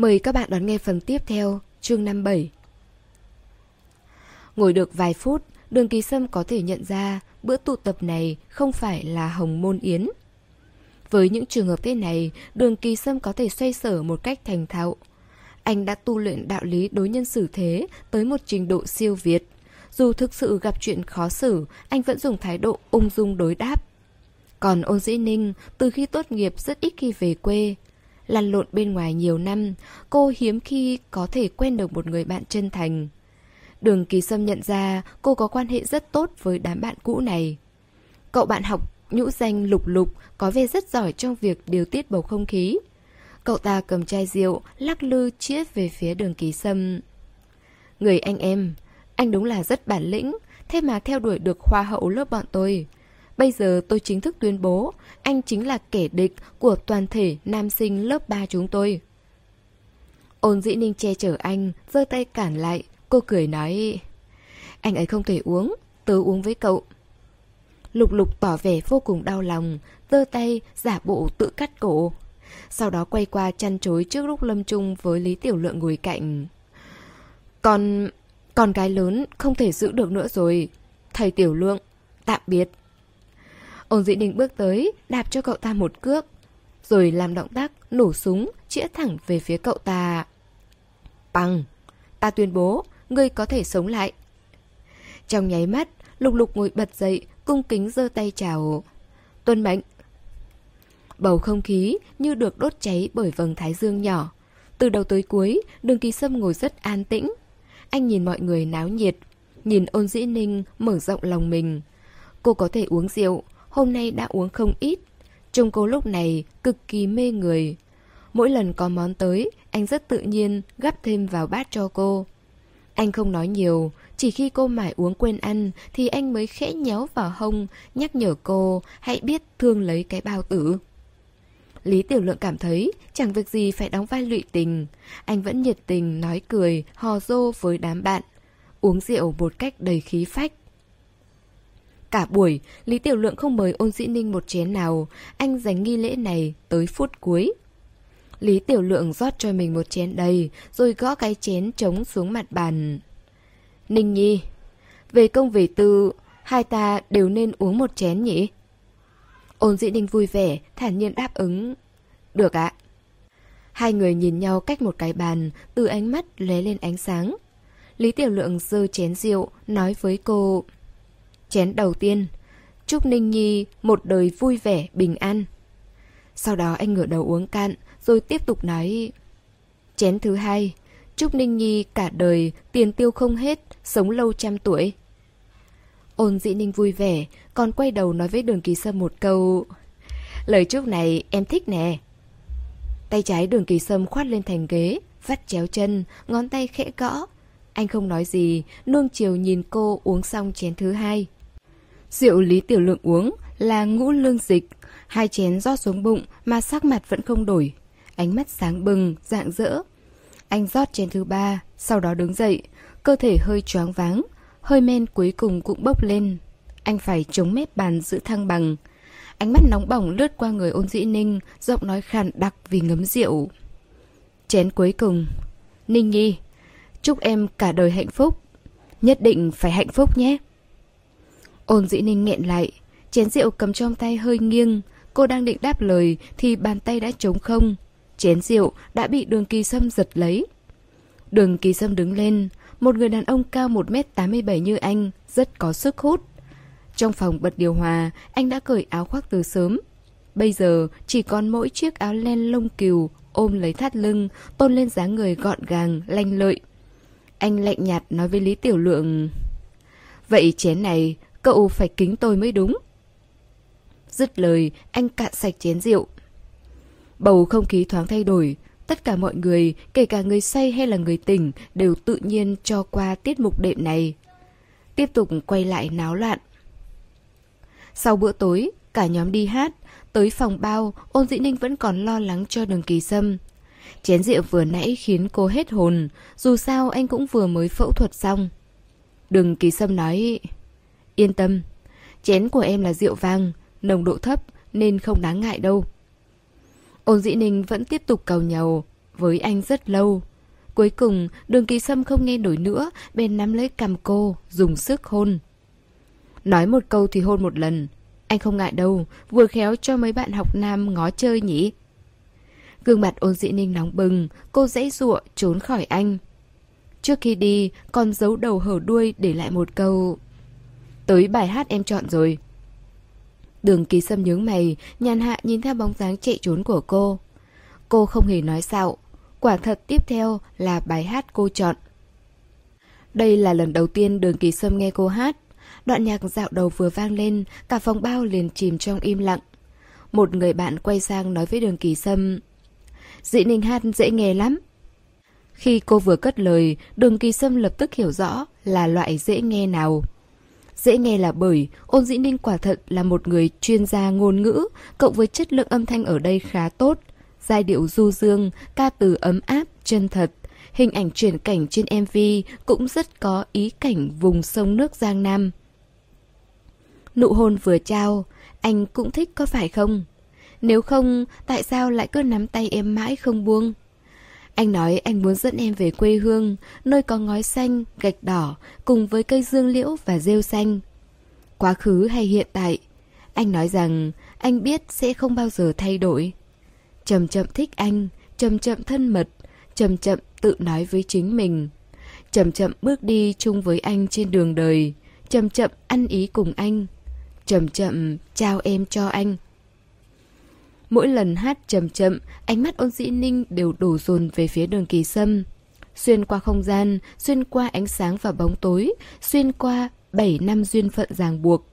Mời các bạn đón nghe phần tiếp theo, chương 57. Ngồi được vài phút, đường kỳ sâm có thể nhận ra bữa tụ tập này không phải là hồng môn yến. Với những trường hợp thế này, đường kỳ sâm có thể xoay sở một cách thành thạo. Anh đã tu luyện đạo lý đối nhân xử thế tới một trình độ siêu việt. Dù thực sự gặp chuyện khó xử, anh vẫn dùng thái độ ung dung đối đáp. Còn ôn dĩ ninh, từ khi tốt nghiệp rất ít khi về quê. Lăn lộn bên ngoài nhiều năm, cô hiếm khi có thể quen được một người bạn chân thành. Đường Kỳ Sâm nhận ra cô có quan hệ rất tốt với đám bạn cũ này. Cậu bạn học nhũ danh Lục Lục có vẻ rất giỏi trong việc điều tiết bầu không khí. Cậu ta cầm chai rượu, lắc lư chĩa về phía đường Kỳ Sâm. Người anh em, anh đúng là rất bản lĩnh, thế mà theo đuổi được hoa hậu lớp bọn tôi. Bây giờ tôi chính thức tuyên bố, anh chính là kẻ địch của toàn thể nam sinh lớp 3 chúng tôi. Ôn dĩ ninh che chở anh, giơ tay cản lại, cô cười nói Anh ấy không thể uống, tớ uống với cậu. Lục lục tỏ vẻ vô cùng đau lòng, giơ tay giả bộ tự cắt cổ. Sau đó quay qua chăn chối trước lúc lâm chung với Lý Tiểu Lượng ngồi cạnh. Còn... con gái lớn không thể giữ được nữa rồi. Thầy Tiểu Lượng, tạm biệt. Ôn dĩ đình bước tới, đạp cho cậu ta một cước. Rồi làm động tác nổ súng, chĩa thẳng về phía cậu ta. Bằng! Ta tuyên bố, ngươi có thể sống lại. Trong nháy mắt, lục lục ngồi bật dậy, cung kính giơ tay chào. Tuân mệnh! Bầu không khí như được đốt cháy bởi vầng thái dương nhỏ. Từ đầu tới cuối, đường kỳ sâm ngồi rất an tĩnh. Anh nhìn mọi người náo nhiệt, nhìn ôn dĩ ninh mở rộng lòng mình. Cô có thể uống rượu, hôm nay đã uống không ít. Trông cô lúc này cực kỳ mê người. Mỗi lần có món tới, anh rất tự nhiên gắp thêm vào bát cho cô. Anh không nói nhiều, chỉ khi cô mải uống quên ăn thì anh mới khẽ nhéo vào hông, nhắc nhở cô hãy biết thương lấy cái bao tử. Lý Tiểu Lượng cảm thấy chẳng việc gì phải đóng vai lụy tình. Anh vẫn nhiệt tình, nói cười, hò rô với đám bạn. Uống rượu một cách đầy khí phách. Cả buổi, Lý Tiểu Lượng không mời ôn dĩ ninh một chén nào. Anh dành nghi lễ này tới phút cuối. Lý Tiểu Lượng rót cho mình một chén đầy, rồi gõ cái chén trống xuống mặt bàn. Ninh Nhi, về công về tư, hai ta đều nên uống một chén nhỉ? Ôn dĩ ninh vui vẻ, thản nhiên đáp ứng. Được ạ. Hai người nhìn nhau cách một cái bàn, từ ánh mắt lóe lên ánh sáng. Lý Tiểu Lượng giơ chén rượu, nói với cô. Chén đầu tiên, chúc Ninh Nhi một đời vui vẻ, bình an. Sau đó anh ngửa đầu uống cạn, rồi tiếp tục nói. Chén thứ hai, chúc Ninh Nhi cả đời tiền tiêu không hết, sống lâu trăm tuổi. Ôn dĩ ninh vui vẻ, còn quay đầu nói với đường kỳ sâm một câu. Lời chúc này em thích nè. Tay trái đường kỳ sâm khoát lên thành ghế, vắt chéo chân, ngón tay khẽ gõ. Anh không nói gì, nuông chiều nhìn cô uống xong chén thứ hai. Rượu Lý Tiểu Lượng uống là ngũ lương dịch, hai chén rót xuống bụng mà sắc mặt vẫn không đổi. Ánh mắt sáng bừng, dạng dỡ. Anh rót chén thứ ba, sau đó đứng dậy, cơ thể hơi choáng váng, hơi men cuối cùng cũng bốc lên. Anh phải chống mép bàn giữ thăng bằng. Ánh mắt nóng bỏng lướt qua người ôn dĩ ninh, giọng nói khàn đặc vì ngấm rượu. Chén cuối cùng. Ninh nhi, chúc em cả đời hạnh phúc. Nhất định phải hạnh phúc nhé. Ôn dĩ ninh nghẹn lại, chén rượu cầm trong tay hơi nghiêng. Cô đang định đáp lời thì bàn tay đã trống không. Chén rượu đã bị đường kỳ sâm giật lấy. Đường kỳ sâm đứng lên, một người đàn ông cao 1m87 như anh, rất có sức hút. Trong phòng bật điều hòa, anh đã cởi áo khoác từ sớm. Bây giờ chỉ còn mỗi chiếc áo len lông cừu ôm lấy thắt lưng, tôn lên dáng người gọn gàng, lanh lợi. Anh lạnh nhạt nói với Lý Tiểu Lượng Vậy chén này cậu phải kính tôi mới đúng Dứt lời anh cạn sạch chén rượu Bầu không khí thoáng thay đổi Tất cả mọi người, kể cả người say hay là người tỉnh, đều tự nhiên cho qua tiết mục đệm này. Tiếp tục quay lại náo loạn. Sau bữa tối, cả nhóm đi hát, tới phòng bao, ôn dĩ ninh vẫn còn lo lắng cho đường kỳ sâm. Chén rượu vừa nãy khiến cô hết hồn, dù sao anh cũng vừa mới phẫu thuật xong. Đường kỳ sâm nói, yên tâm, chén của em là rượu vang, nồng độ thấp nên không đáng ngại đâu. Ôn dĩ ninh vẫn tiếp tục cầu nhầu. với anh rất lâu. Cuối cùng, đường kỳ sâm không nghe nổi nữa, bèn nắm lấy cầm cô, dùng sức hôn. Nói một câu thì hôn một lần. Anh không ngại đâu, vừa khéo cho mấy bạn học nam ngó chơi nhỉ. Gương mặt ôn dĩ ninh nóng bừng, cô dãy giụa trốn khỏi anh. Trước khi đi, còn giấu đầu hở đuôi để lại một câu. Tới bài hát em chọn rồi. Đường kỳ sâm nhướng mày, nhàn hạ nhìn theo bóng dáng chạy trốn của cô. Cô không hề nói xạo. Quả thật tiếp theo là bài hát cô chọn. Đây là lần đầu tiên đường kỳ sâm nghe cô hát. Đoạn nhạc dạo đầu vừa vang lên, cả phòng bao liền chìm trong im lặng. Một người bạn quay sang nói với đường kỳ sâm. Dị ninh hát dễ nghe lắm. Khi cô vừa cất lời, đường kỳ sâm lập tức hiểu rõ là loại dễ nghe nào. Dễ nghe là bởi ôn dĩ ninh quả thật là một người chuyên gia ngôn ngữ, cộng với chất lượng âm thanh ở đây khá tốt. Giai điệu du dương, ca từ ấm áp, chân thật. Hình ảnh chuyển cảnh trên MV cũng rất có ý cảnh vùng sông nước Giang Nam. Nụ hôn vừa trao, anh cũng thích có phải không? Nếu không, tại sao lại cứ nắm tay em mãi không buông? Anh nói anh muốn dẫn em về quê hương, nơi có ngói xanh, gạch đỏ, cùng với cây dương liễu và rêu xanh. Quá khứ hay hiện tại, anh nói rằng anh biết sẽ không bao giờ thay đổi. Chậm chậm thích anh, chậm chậm thân mật, chậm chậm tự nói với chính mình. Chậm chậm bước đi chung với anh trên đường đời, chậm chậm ăn ý cùng anh. Chậm chậm trao em cho anh. Mỗi lần hát chậm chậm, ánh mắt ôn dĩ ninh đều đổ dồn về phía đường kỳ sâm. Xuyên qua không gian, xuyên qua ánh sáng và bóng tối, xuyên qua 7 năm duyên phận ràng buộc.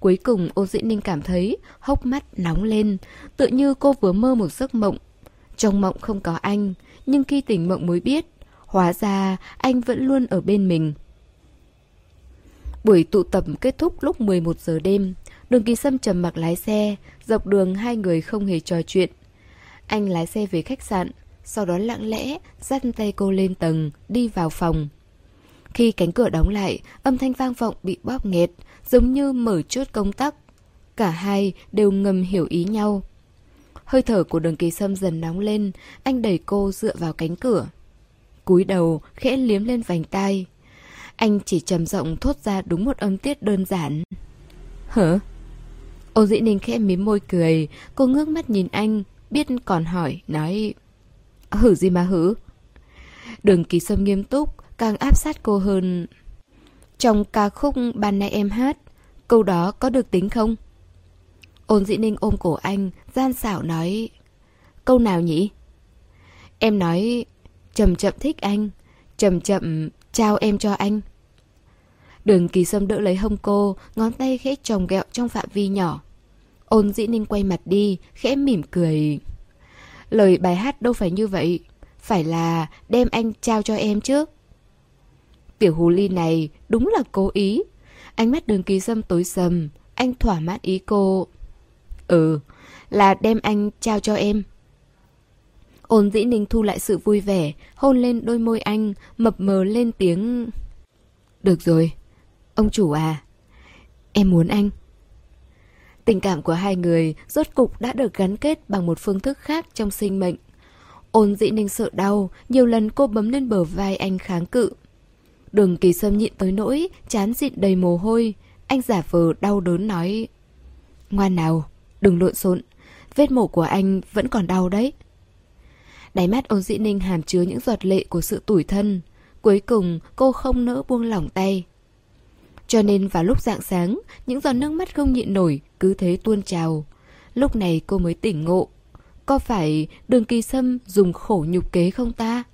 Cuối cùng ôn dĩ ninh cảm thấy hốc mắt nóng lên, tự như cô vừa mơ một giấc mộng. Trong mộng không có anh, nhưng khi tỉnh mộng mới biết, hóa ra anh vẫn luôn ở bên mình. Buổi tụ tập kết thúc lúc 11 giờ đêm. Đường kỳ sâm trầm mặc lái xe, dọc đường hai người không hề trò chuyện. Anh lái xe về khách sạn, sau đó lặng lẽ dắt tay cô lên tầng, đi vào phòng. Khi cánh cửa đóng lại, âm thanh vang vọng bị bóp nghẹt, giống như mở chốt công tắc. Cả hai đều ngầm hiểu ý nhau. Hơi thở của đường kỳ sâm dần nóng lên, anh đẩy cô dựa vào cánh cửa. cúi đầu, khẽ liếm lên vành tai. Anh chỉ trầm giọng thốt ra đúng một âm tiết đơn giản. Hả? Ô dĩ ninh khẽ mím môi cười, cô ngước mắt nhìn anh, biết còn hỏi, nói... Hử gì mà hử? Đường kỳ sâm nghiêm túc, càng áp sát cô hơn. Trong ca khúc ban nay em hát, câu đó có được tính không? Ôn dĩ ninh ôm cổ anh, gian xảo nói... Câu nào nhỉ? Em nói... Chậm chậm thích anh, chậm chậm trao em cho anh. Đường kỳ sâm đỡ lấy hông cô, ngón tay khẽ trồng gẹo trong phạm vi nhỏ. Ôn dĩ ninh quay mặt đi, khẽ mỉm cười. Lời bài hát đâu phải như vậy, phải là đem anh trao cho em chứ. Tiểu hồ ly này đúng là cố ý. Ánh mắt đường kỳ sâm tối sầm, anh thỏa mãn ý cô. Ừ, là đem anh trao cho em. Ôn dĩ ninh thu lại sự vui vẻ, hôn lên đôi môi anh, mập mờ lên tiếng... Được rồi, ông chủ à, em muốn anh. Tình cảm của hai người rốt cục đã được gắn kết bằng một phương thức khác trong sinh mệnh. Ôn dĩ ninh sợ đau, nhiều lần cô bấm lên bờ vai anh kháng cự. Đường kỳ sâm nhịn tới nỗi, chán dịn đầy mồ hôi. Anh giả vờ đau đớn nói Ngoan nào, đừng lộn xộn Vết mổ của anh vẫn còn đau đấy Đáy mắt ôn dĩ ninh hàm chứa những giọt lệ của sự tủi thân Cuối cùng cô không nỡ buông lỏng tay cho nên vào lúc dạng sáng Những giọt nước mắt không nhịn nổi Cứ thế tuôn trào Lúc này cô mới tỉnh ngộ Có phải đường kỳ sâm dùng khổ nhục kế không ta?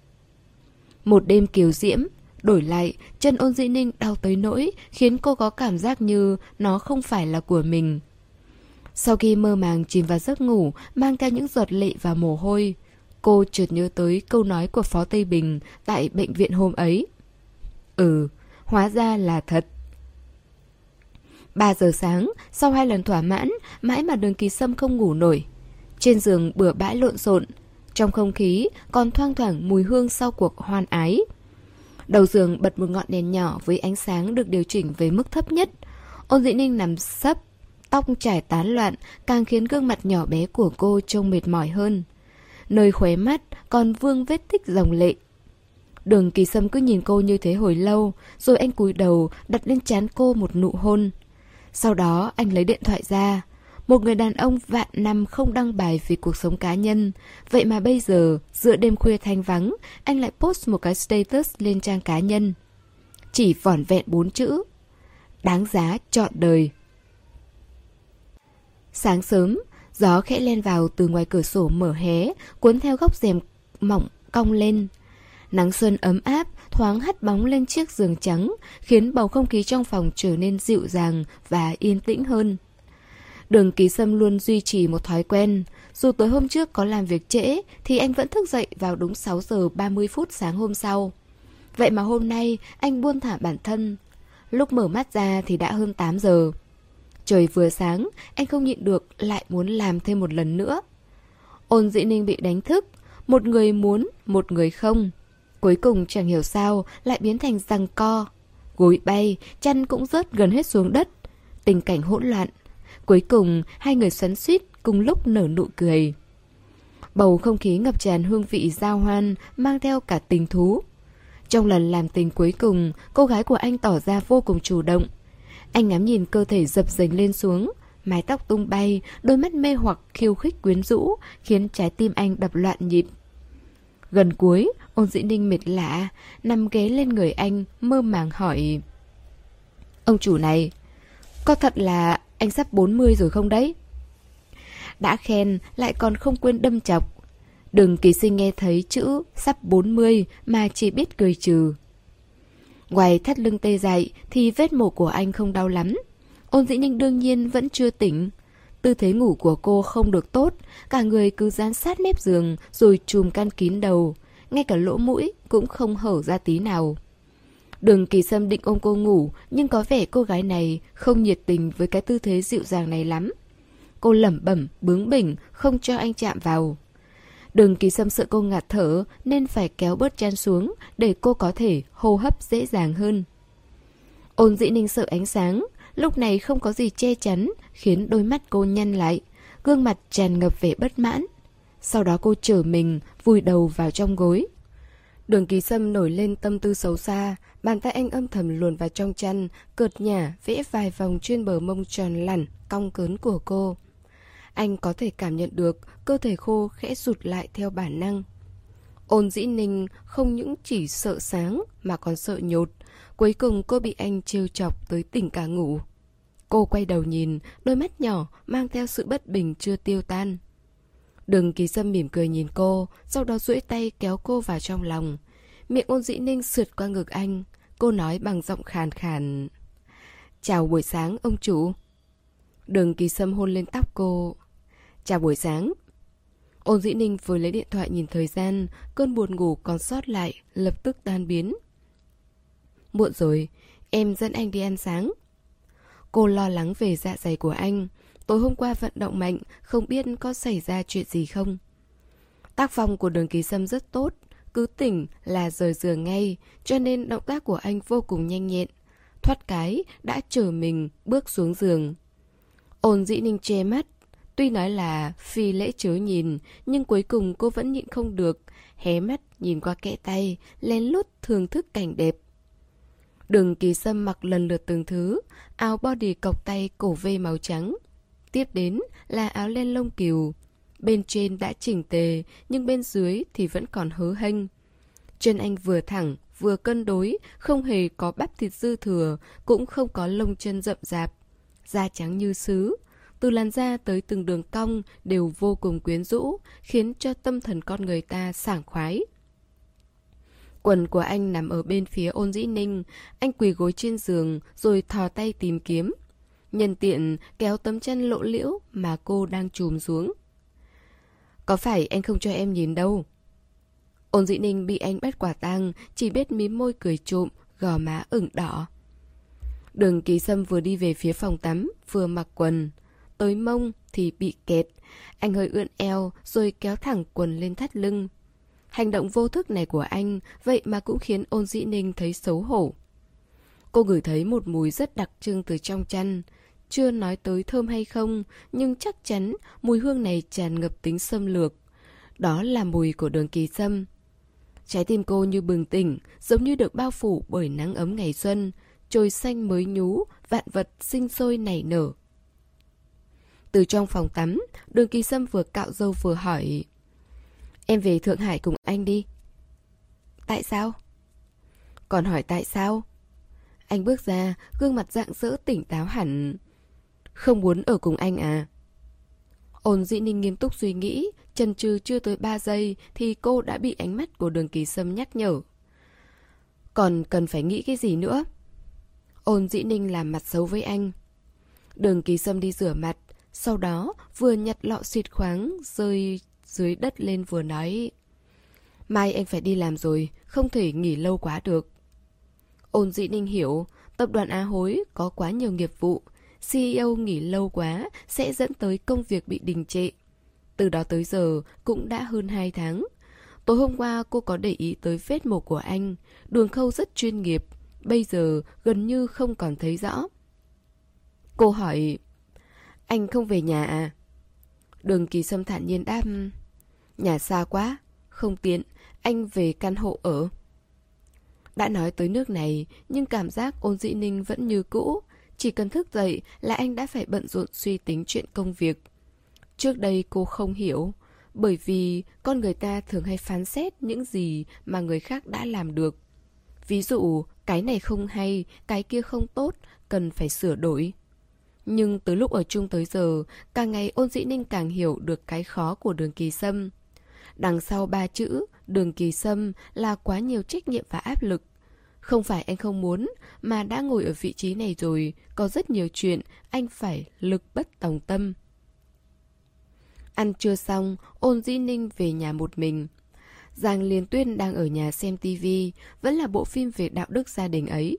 Một đêm kiều diễm Đổi lại, chân ôn dĩ ninh đau tới nỗi khiến cô có cảm giác như nó không phải là của mình. Sau khi mơ màng chìm vào giấc ngủ, mang theo những giọt lệ và mồ hôi, cô chợt nhớ tới câu nói của Phó Tây Bình tại bệnh viện hôm ấy. Ừ, hóa ra là thật. 3 giờ sáng, sau hai lần thỏa mãn, mãi mà đường kỳ sâm không ngủ nổi. Trên giường bừa bãi lộn xộn, trong không khí còn thoang thoảng mùi hương sau cuộc hoan ái. Đầu giường bật một ngọn đèn nhỏ với ánh sáng được điều chỉnh về mức thấp nhất. Ôn dĩ ninh nằm sấp, tóc trải tán loạn, càng khiến gương mặt nhỏ bé của cô trông mệt mỏi hơn. nơi khóe mắt còn vương vết tích dòng lệ. Đường kỳ sâm cứ nhìn cô như thế hồi lâu, rồi anh cúi đầu đặt lên trán cô một nụ hôn. Sau đó anh lấy điện thoại ra. Một người đàn ông vạn năm không đăng bài vì cuộc sống cá nhân. Vậy mà bây giờ, giữa đêm khuya thanh vắng, anh lại post một cái status lên trang cá nhân. Chỉ vỏn vẹn bốn chữ. Đáng giá chọn đời. Sáng sớm, gió khẽ len vào từ ngoài cửa sổ mở hé, cuốn theo góc rèm mỏng cong lên. Nắng xuân ấm áp, thoáng hắt bóng lên chiếc giường trắng, khiến bầu không khí trong phòng trở nên dịu dàng và yên tĩnh hơn. Đường ký sâm luôn duy trì một thói quen. Dù tối hôm trước có làm việc trễ, thì anh vẫn thức dậy vào đúng 6 giờ 30 phút sáng hôm sau. Vậy mà hôm nay, anh buông thả bản thân. Lúc mở mắt ra thì đã hơn 8 giờ. Trời vừa sáng, anh không nhịn được, lại muốn làm thêm một lần nữa. Ôn dĩ ninh bị đánh thức, một người muốn, một người không. Cuối cùng chẳng hiểu sao lại biến thành răng co. Gối bay, chân cũng rớt gần hết xuống đất. Tình cảnh hỗn loạn. Cuối cùng, hai người xoắn suýt cùng lúc nở nụ cười. Bầu không khí ngập tràn hương vị giao hoan, mang theo cả tình thú. Trong lần làm tình cuối cùng, cô gái của anh tỏ ra vô cùng chủ động. Anh ngắm nhìn cơ thể dập dềnh lên xuống, mái tóc tung bay, đôi mắt mê hoặc khiêu khích quyến rũ, khiến trái tim anh đập loạn nhịp. Gần cuối, ôn dĩ ninh mệt lạ, nằm ghé lên người anh, mơ màng hỏi. Ông chủ này, có thật là anh sắp 40 rồi không đấy? Đã khen, lại còn không quên đâm chọc. Đừng kỳ sinh nghe thấy chữ sắp 40 mà chỉ biết cười trừ. Ngoài thắt lưng tê dại thì vết mổ của anh không đau lắm. Ôn dĩ ninh đương nhiên vẫn chưa tỉnh. Tư thế ngủ của cô không được tốt, cả người cứ dán sát mép giường rồi chùm căn kín đầu. Ngay cả lỗ mũi cũng không hở ra tí nào. Đường kỳ sâm định ôm cô ngủ, nhưng có vẻ cô gái này không nhiệt tình với cái tư thế dịu dàng này lắm. Cô lẩm bẩm, bướng bỉnh, không cho anh chạm vào. Đường kỳ sâm sợ cô ngạt thở nên phải kéo bớt chăn xuống để cô có thể hô hấp dễ dàng hơn. Ôn dĩ ninh sợ ánh sáng, lúc này không có gì che chắn khiến đôi mắt cô nhăn lại, gương mặt tràn ngập vẻ bất mãn. Sau đó cô trở mình, vùi đầu vào trong gối. Đường kỳ sâm nổi lên tâm tư xấu xa, bàn tay anh âm thầm luồn vào trong chăn, cợt nhả vẽ vài vòng trên bờ mông tròn lẳn, cong cớn của cô. Anh có thể cảm nhận được cơ thể khô khẽ rụt lại theo bản năng. Ôn dĩ ninh không những chỉ sợ sáng mà còn sợ nhột. Cuối cùng cô bị anh trêu chọc tới tỉnh cả ngủ. Cô quay đầu nhìn, đôi mắt nhỏ mang theo sự bất bình chưa tiêu tan. Đường kỳ sâm mỉm cười nhìn cô, sau đó duỗi tay kéo cô vào trong lòng. Miệng ôn dĩ ninh sượt qua ngực anh. Cô nói bằng giọng khàn khàn. Chào buổi sáng, ông chủ. Đường kỳ sâm hôn lên tóc cô. Chào buổi sáng. Ôn dĩ ninh vừa lấy điện thoại nhìn thời gian, cơn buồn ngủ còn sót lại, lập tức tan biến. Muộn rồi, em dẫn anh đi ăn sáng. Cô lo lắng về dạ dày của anh. Tối hôm qua vận động mạnh, không biết có xảy ra chuyện gì không. Tác phong của đường kỳ sâm rất tốt, cứ tỉnh là rời giường ngay, cho nên động tác của anh vô cùng nhanh nhẹn. Thoát cái, đã trở mình, bước xuống giường. Ôn dĩ ninh che mắt, Tuy nói là phi lễ chớ nhìn, nhưng cuối cùng cô vẫn nhịn không được, hé mắt nhìn qua kẽ tay, lén lút thưởng thức cảnh đẹp. Đường kỳ sâm mặc lần lượt từng thứ, áo body cọc tay cổ vê màu trắng. Tiếp đến là áo len lông cừu Bên trên đã chỉnh tề, nhưng bên dưới thì vẫn còn hớ hênh. Chân anh vừa thẳng, vừa cân đối, không hề có bắp thịt dư thừa, cũng không có lông chân rậm rạp. Da trắng như sứ, từ làn da tới từng đường cong đều vô cùng quyến rũ, khiến cho tâm thần con người ta sảng khoái. Quần của anh nằm ở bên phía ôn dĩ ninh, anh quỳ gối trên giường rồi thò tay tìm kiếm. Nhân tiện kéo tấm chân lộ liễu mà cô đang chùm xuống. Có phải anh không cho em nhìn đâu? Ôn dĩ ninh bị anh bắt quả tang, chỉ biết mím môi cười trộm, gò má ửng đỏ. Đường kỳ sâm vừa đi về phía phòng tắm, vừa mặc quần tới mông thì bị kẹt. Anh hơi ưỡn eo rồi kéo thẳng quần lên thắt lưng. Hành động vô thức này của anh vậy mà cũng khiến ôn dĩ ninh thấy xấu hổ. Cô ngửi thấy một mùi rất đặc trưng từ trong chăn. Chưa nói tới thơm hay không, nhưng chắc chắn mùi hương này tràn ngập tính xâm lược. Đó là mùi của đường kỳ sâm. Trái tim cô như bừng tỉnh, giống như được bao phủ bởi nắng ấm ngày xuân, trồi xanh mới nhú, vạn vật sinh sôi nảy nở. Từ trong phòng tắm, đường kỳ sâm vừa cạo dâu vừa hỏi Em về Thượng Hải cùng anh đi. Tại sao? Còn hỏi tại sao? Anh bước ra, gương mặt dạng dỡ tỉnh táo hẳn. Không muốn ở cùng anh à? Ôn dĩ ninh nghiêm túc suy nghĩ, chần chừ chưa tới 3 giây thì cô đã bị ánh mắt của đường kỳ sâm nhắc nhở. Còn cần phải nghĩ cái gì nữa? Ôn dĩ ninh làm mặt xấu với anh. Đường kỳ sâm đi rửa mặt, sau đó vừa nhặt lọ xịt khoáng rơi dưới đất lên vừa nói. Mai anh phải đi làm rồi, không thể nghỉ lâu quá được. Ôn dĩ ninh hiểu, tập đoàn Á Hối có quá nhiều nghiệp vụ, CEO nghỉ lâu quá sẽ dẫn tới công việc bị đình trệ. Từ đó tới giờ cũng đã hơn 2 tháng. Tối hôm qua cô có để ý tới vết mổ của anh, đường khâu rất chuyên nghiệp, bây giờ gần như không còn thấy rõ. Cô hỏi, anh không về nhà à? Đường kỳ sâm thản nhiên đáp, nhà xa quá, không tiện, anh về căn hộ ở. Đã nói tới nước này, nhưng cảm giác ôn dĩ ninh vẫn như cũ. Chỉ cần thức dậy là anh đã phải bận rộn suy tính chuyện công việc. Trước đây cô không hiểu, bởi vì con người ta thường hay phán xét những gì mà người khác đã làm được. Ví dụ, cái này không hay, cái kia không tốt, cần phải sửa đổi. Nhưng từ lúc ở chung tới giờ, càng ngày ôn dĩ ninh càng hiểu được cái khó của đường kỳ sâm. Đằng sau ba chữ, đường kỳ sâm là quá nhiều trách nhiệm và áp lực. Không phải anh không muốn, mà đã ngồi ở vị trí này rồi, có rất nhiều chuyện anh phải lực bất tòng tâm. Ăn trưa xong, ôn dĩ ninh về nhà một mình. Giang Liên Tuyên đang ở nhà xem tivi, vẫn là bộ phim về đạo đức gia đình ấy.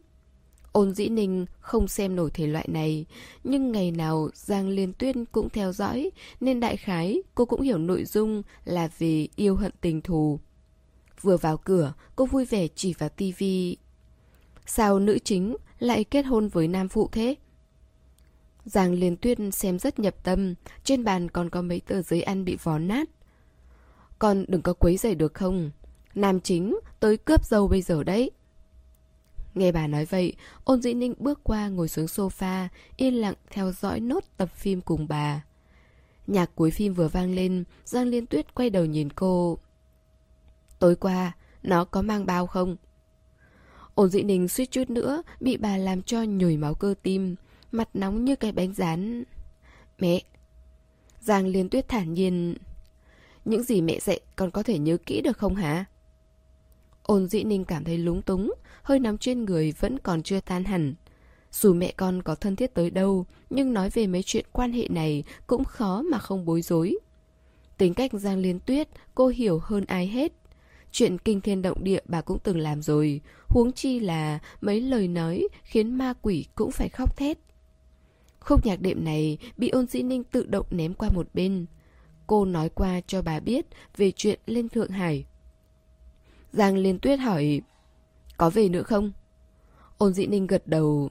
Ôn dĩ ninh không xem nổi thể loại này, nhưng ngày nào Giang Liên Tuyên cũng theo dõi, nên đại khái cô cũng hiểu nội dung là về yêu hận tình thù. Vừa vào cửa, cô vui vẻ chỉ vào tivi. Sao nữ chính lại kết hôn với nam phụ thế? Giang Liên Tuyên xem rất nhập tâm, trên bàn còn có mấy tờ giấy ăn bị vó nát. Con đừng có quấy rầy được không? Nam chính tới cướp dâu bây giờ đấy. Nghe bà nói vậy, ôn dĩ ninh bước qua ngồi xuống sofa, yên lặng theo dõi nốt tập phim cùng bà. Nhạc cuối phim vừa vang lên, Giang Liên Tuyết quay đầu nhìn cô. Tối qua, nó có mang bao không? Ôn Dị ninh suýt chút nữa, bị bà làm cho nhồi máu cơ tim, mặt nóng như cái bánh rán. Mẹ! Giang Liên Tuyết thản nhiên... Những gì mẹ dạy con có thể nhớ kỹ được không hả? Ôn dĩ ninh cảm thấy lúng túng, hơi nóng trên người vẫn còn chưa tan hẳn. Dù mẹ con có thân thiết tới đâu, nhưng nói về mấy chuyện quan hệ này cũng khó mà không bối rối. Tính cách Giang Liên Tuyết, cô hiểu hơn ai hết. Chuyện kinh thiên động địa bà cũng từng làm rồi, huống chi là mấy lời nói khiến ma quỷ cũng phải khóc thét. Khúc nhạc đệm này bị ôn dĩ ninh tự động ném qua một bên. Cô nói qua cho bà biết về chuyện lên Thượng Hải. Giang Liên Tuyết hỏi Có về nữa không? Ôn dĩ ninh gật đầu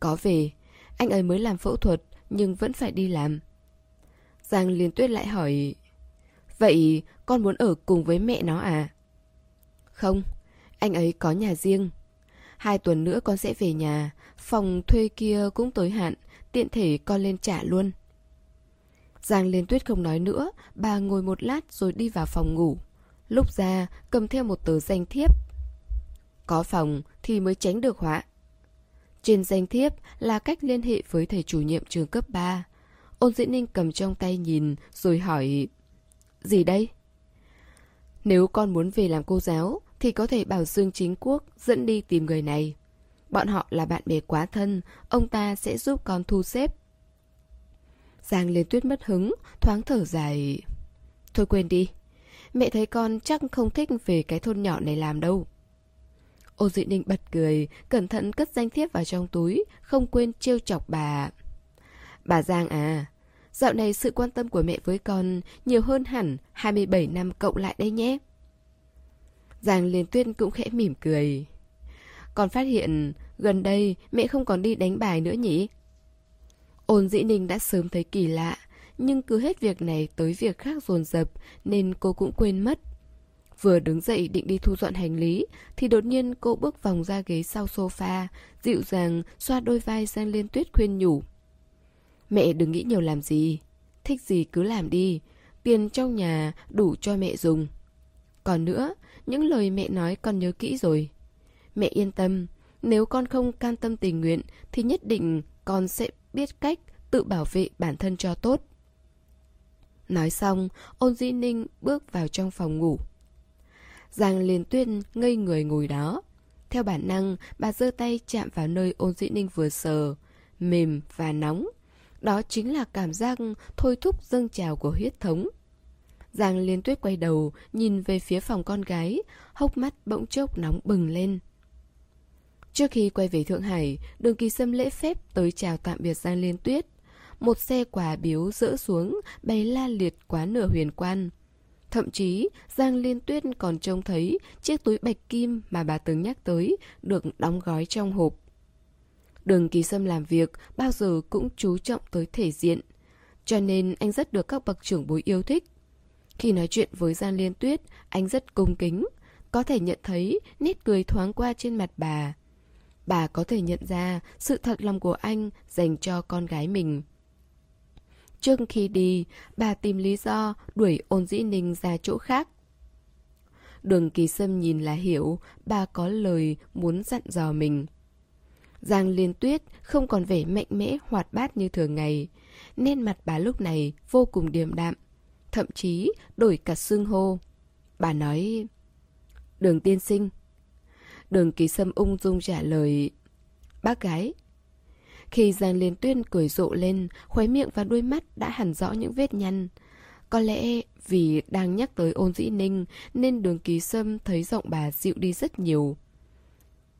Có về Anh ấy mới làm phẫu thuật Nhưng vẫn phải đi làm Giang Liên Tuyết lại hỏi Vậy con muốn ở cùng với mẹ nó à? Không, Anh ấy có nhà riêng. Hai tuần nữa con sẽ về nhà, Phòng thuê kia cũng tới hạn, Tiện thể con lên trả luôn. Giang Liên Tuyết không nói nữa, Bà ngồi một lát rồi đi vào phòng ngủ. Lúc ra, cầm theo một tờ danh thiếp. Có phòng thì mới tránh được họa. Trên danh thiếp là cách liên hệ với thầy chủ nhiệm trường cấp 3 Ôn Diễn ninh cầm trong tay nhìn rồi hỏi, Gì đây? Nếu con muốn về làm cô giáo thì có thể bảo Dương Chính Quốc dẫn đi tìm người này. Bọn họ là bạn bè quá thân, ông ta sẽ giúp con thu xếp. Giang Liên Tuyết mất hứng, thoáng thở dài. Thôi quên đi, Mẹ thấy con chắc không thích về cái thôn nhỏ này làm đâu. Ô dị ninh bật cười, cẩn thận cất danh thiếp vào trong túi, không quên trêu chọc bà. Bà Giang à, dạo này sự quan tâm của mẹ với con nhiều hơn hẳn 27 năm cộng lại đây nhé. Giang liên tuyết cũng khẽ mỉm cười. Con phát hiện gần đây mẹ không còn đi đánh bài nữa nhỉ? Ôn dĩ ninh đã sớm thấy kỳ lạ, nhưng cứ hết việc này tới việc khác dồn dập nên cô cũng quên mất. Vừa đứng dậy định đi thu dọn hành lý thì đột nhiên cô bước vòng ra ghế sau sofa, dịu dàng xoa đôi vai sang Liên Tuyết khuyên nhủ. Mẹ đừng nghĩ nhiều làm gì, thích gì cứ làm đi, tiền trong nhà đủ cho mẹ dùng. Còn nữa, những lời mẹ nói con nhớ kỹ rồi. Mẹ yên tâm, nếu con không can tâm tình nguyện thì nhất định con sẽ biết cách tự bảo vệ bản thân cho tốt. Nói xong, ôn di ninh bước vào trong phòng ngủ. Giang liền tuyên ngây người ngồi đó. Theo bản năng, bà giơ tay chạm vào nơi ôn dĩ ninh vừa sờ, mềm và nóng. Đó chính là cảm giác thôi thúc dâng trào của huyết thống. Giang liên tuyết quay đầu, nhìn về phía phòng con gái, hốc mắt bỗng chốc nóng bừng lên. Trước khi quay về Thượng Hải, đường kỳ sâm lễ phép tới chào tạm biệt Giang Liên Tuyết. Một xe quà biếu rỡ xuống, bay la liệt quá nửa huyền quan. Thậm chí, Giang Liên Tuyết còn trông thấy chiếc túi bạch kim mà bà từng nhắc tới được đóng gói trong hộp. Đường kỳ sâm làm việc bao giờ cũng chú trọng tới thể diện, cho nên anh rất được các bậc trưởng bối yêu thích. Khi nói chuyện với Giang Liên Tuyết, anh rất cung kính, có thể nhận thấy nét cười thoáng qua trên mặt bà. Bà có thể nhận ra sự thật lòng của anh dành cho con gái mình. Trước khi đi, bà tìm lý do đuổi ôn dĩ ninh ra chỗ khác. Đường kỳ sâm nhìn là hiểu bà có lời muốn dặn dò mình. Giang liên tuyết không còn vẻ mạnh mẽ hoạt bát như thường ngày. Nên mặt bà lúc này vô cùng điềm đạm. Thậm chí đổi cả xương hô. Bà nói... Đường tiên sinh. Đường ký sâm ung dung trả lời... Bác gái, khi Giang Liên Tuyên cười rộ lên, khóe miệng và đuôi mắt đã hẳn rõ những vết nhăn. Có lẽ vì đang nhắc tới ôn dĩ ninh nên đường ký sâm thấy giọng bà dịu đi rất nhiều.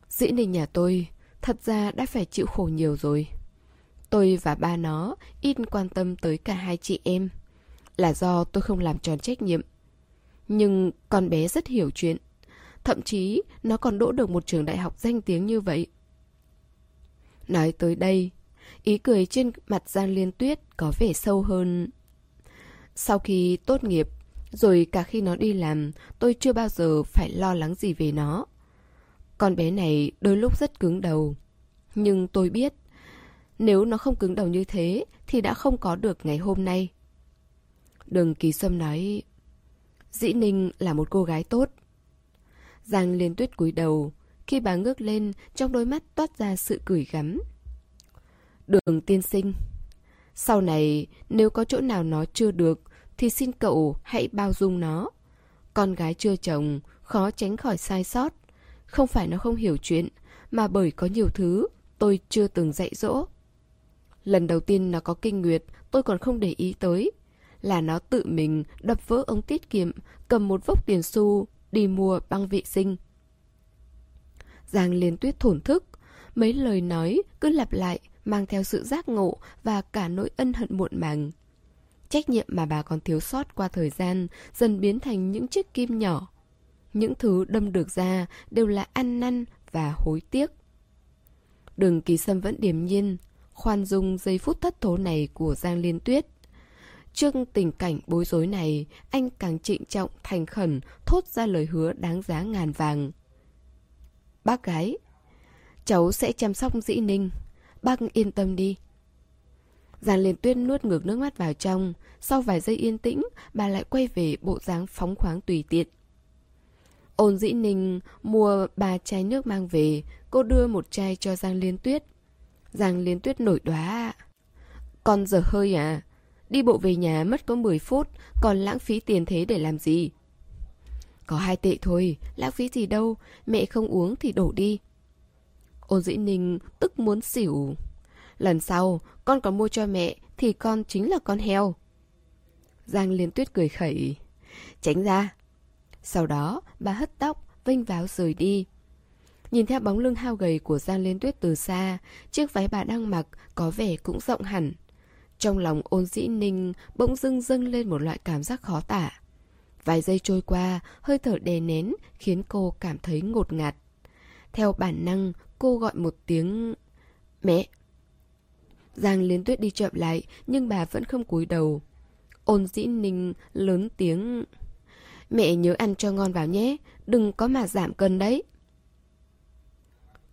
Dĩ ninh nhà tôi thật ra đã phải chịu khổ nhiều rồi. Tôi và ba nó ít quan tâm tới cả hai chị em. Là do tôi không làm tròn trách nhiệm. Nhưng con bé rất hiểu chuyện. Thậm chí nó còn đỗ được một trường đại học danh tiếng như vậy. Nói tới đây, ý cười trên mặt Giang Liên Tuyết có vẻ sâu hơn. Sau khi tốt nghiệp, rồi cả khi nó đi làm, tôi chưa bao giờ phải lo lắng gì về nó. Con bé này đôi lúc rất cứng đầu. Nhưng tôi biết, nếu nó không cứng đầu như thế thì đã không có được ngày hôm nay. Đường Kỳ Sâm nói, Dĩ Ninh là một cô gái tốt. Giang Liên Tuyết cúi đầu, khi bà ngước lên, trong đôi mắt toát ra sự cười gắm. Đường tiên sinh Sau này, nếu có chỗ nào nó chưa được, thì xin cậu hãy bao dung nó. Con gái chưa chồng, khó tránh khỏi sai sót. Không phải nó không hiểu chuyện, mà bởi có nhiều thứ tôi chưa từng dạy dỗ. Lần đầu tiên nó có kinh nguyệt, tôi còn không để ý tới. Là nó tự mình đập vỡ ống tiết kiệm, cầm một vốc tiền xu, đi mua băng vệ sinh. Giang Liên Tuyết thổn thức. Mấy lời nói cứ lặp lại, mang theo sự giác ngộ và cả nỗi ân hận muộn màng. Trách nhiệm mà bà còn thiếu sót qua thời gian dần biến thành những chiếc kim nhỏ. Những thứ đâm được ra đều là ăn năn và hối tiếc. Đường kỳ sâm vẫn điềm nhiên, khoan dung giây phút thất thố này của Giang Liên Tuyết. Trước tình cảnh bối rối này, anh càng trịnh trọng, thành khẩn, thốt ra lời hứa đáng giá ngàn vàng. Bác gái, cháu sẽ chăm sóc dĩ ninh. Bác yên tâm đi. Giang Liên Tuyết nuốt ngược nước mắt vào trong. Sau vài giây yên tĩnh, bà lại quay về bộ dáng phóng khoáng tùy tiện. Ôn dĩ ninh mua ba chai nước mang về, cô đưa một chai cho Giang Liên Tuyết. Giang Liên Tuyết nổi đóa Con giờ hơi à? Đi bộ về nhà mất có 10 phút, còn lãng phí tiền thế để làm gì? Có hai tệ thôi, lãng phí gì đâu, mẹ không uống thì đổ đi. Ôn dĩ ninh tức muốn xỉu. Lần sau, con còn mua cho mẹ thì con chính là con heo. Giang liên tuyết cười khẩy. Tránh ra. Sau đó, bà hất tóc, vênh váo rời đi. Nhìn theo bóng lưng hao gầy của Giang Liên Tuyết từ xa, chiếc váy bà đang mặc có vẻ cũng rộng hẳn. Trong lòng ôn dĩ ninh bỗng dưng dâng lên một loại cảm giác khó tả. Vài giây trôi qua, hơi thở đè nén khiến cô cảm thấy ngột ngạt. Theo bản năng, cô gọi một tiếng mẹ. Giang Liên Tuyết đi chậm lại, nhưng bà vẫn không cúi đầu. Ôn dĩ ninh lớn tiếng Mẹ nhớ ăn cho ngon vào nhé Đừng có mà giảm cân đấy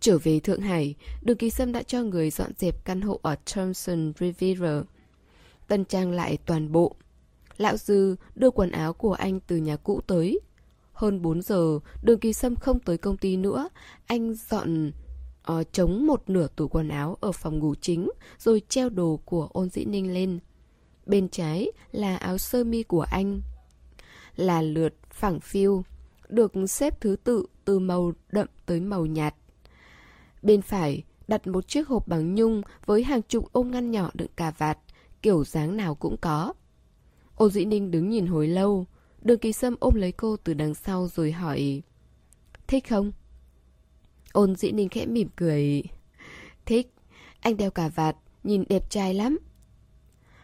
Trở về Thượng Hải, Đường Kỳ Sâm đã cho người dọn dẹp căn hộ ở Thompson River. Tân trang lại toàn bộ. Lão Dư đưa quần áo của anh từ nhà cũ tới. Hơn 4 giờ, Đường Kỳ Sâm không tới công ty nữa. Anh dọn ờ, uh, chống một nửa tủ quần áo ở phòng ngủ chính, rồi treo đồ của ôn dĩ ninh lên. Bên trái là áo sơ mi của anh. Là lượt phẳng phiu, được xếp thứ tự từ màu đậm tới màu nhạt. Bên phải đặt một chiếc hộp bằng nhung với hàng chục ôm ngăn nhỏ đựng cà vạt, kiểu dáng nào cũng có. Ô Dĩ Ninh đứng nhìn hồi lâu, đường kỳ sâm ôm lấy cô từ đằng sau rồi hỏi Thích không? Ôn Dĩ Ninh khẽ mỉm cười Thích, anh đeo cà vạt, nhìn đẹp trai lắm.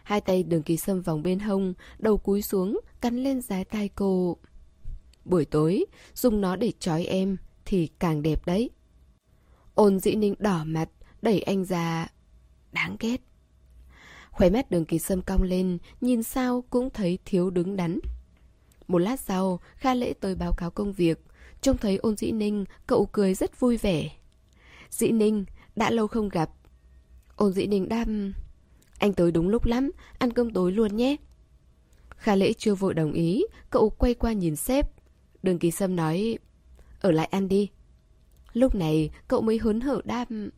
Hai tay đường kỳ sâm vòng bên hông, đầu cúi xuống, cắn lên dái tai cô. Buổi tối, dùng nó để trói em, thì càng đẹp đấy. Ôn dĩ ninh đỏ mặt, đẩy anh ra. Đáng ghét. Khóe mắt đường kỳ sâm cong lên, nhìn sao cũng thấy thiếu đứng đắn. Một lát sau, Kha Lễ tới báo cáo công việc. Trông thấy ôn dĩ ninh, cậu cười rất vui vẻ. Dĩ ninh, đã lâu không gặp. Ôn dĩ ninh đam... Anh tới đúng lúc lắm, ăn cơm tối luôn nhé. Kha Lễ chưa vội đồng ý, cậu quay qua nhìn sếp. Đường kỳ sâm nói, ở lại ăn đi. Lúc này cậu mới hớn hở đam...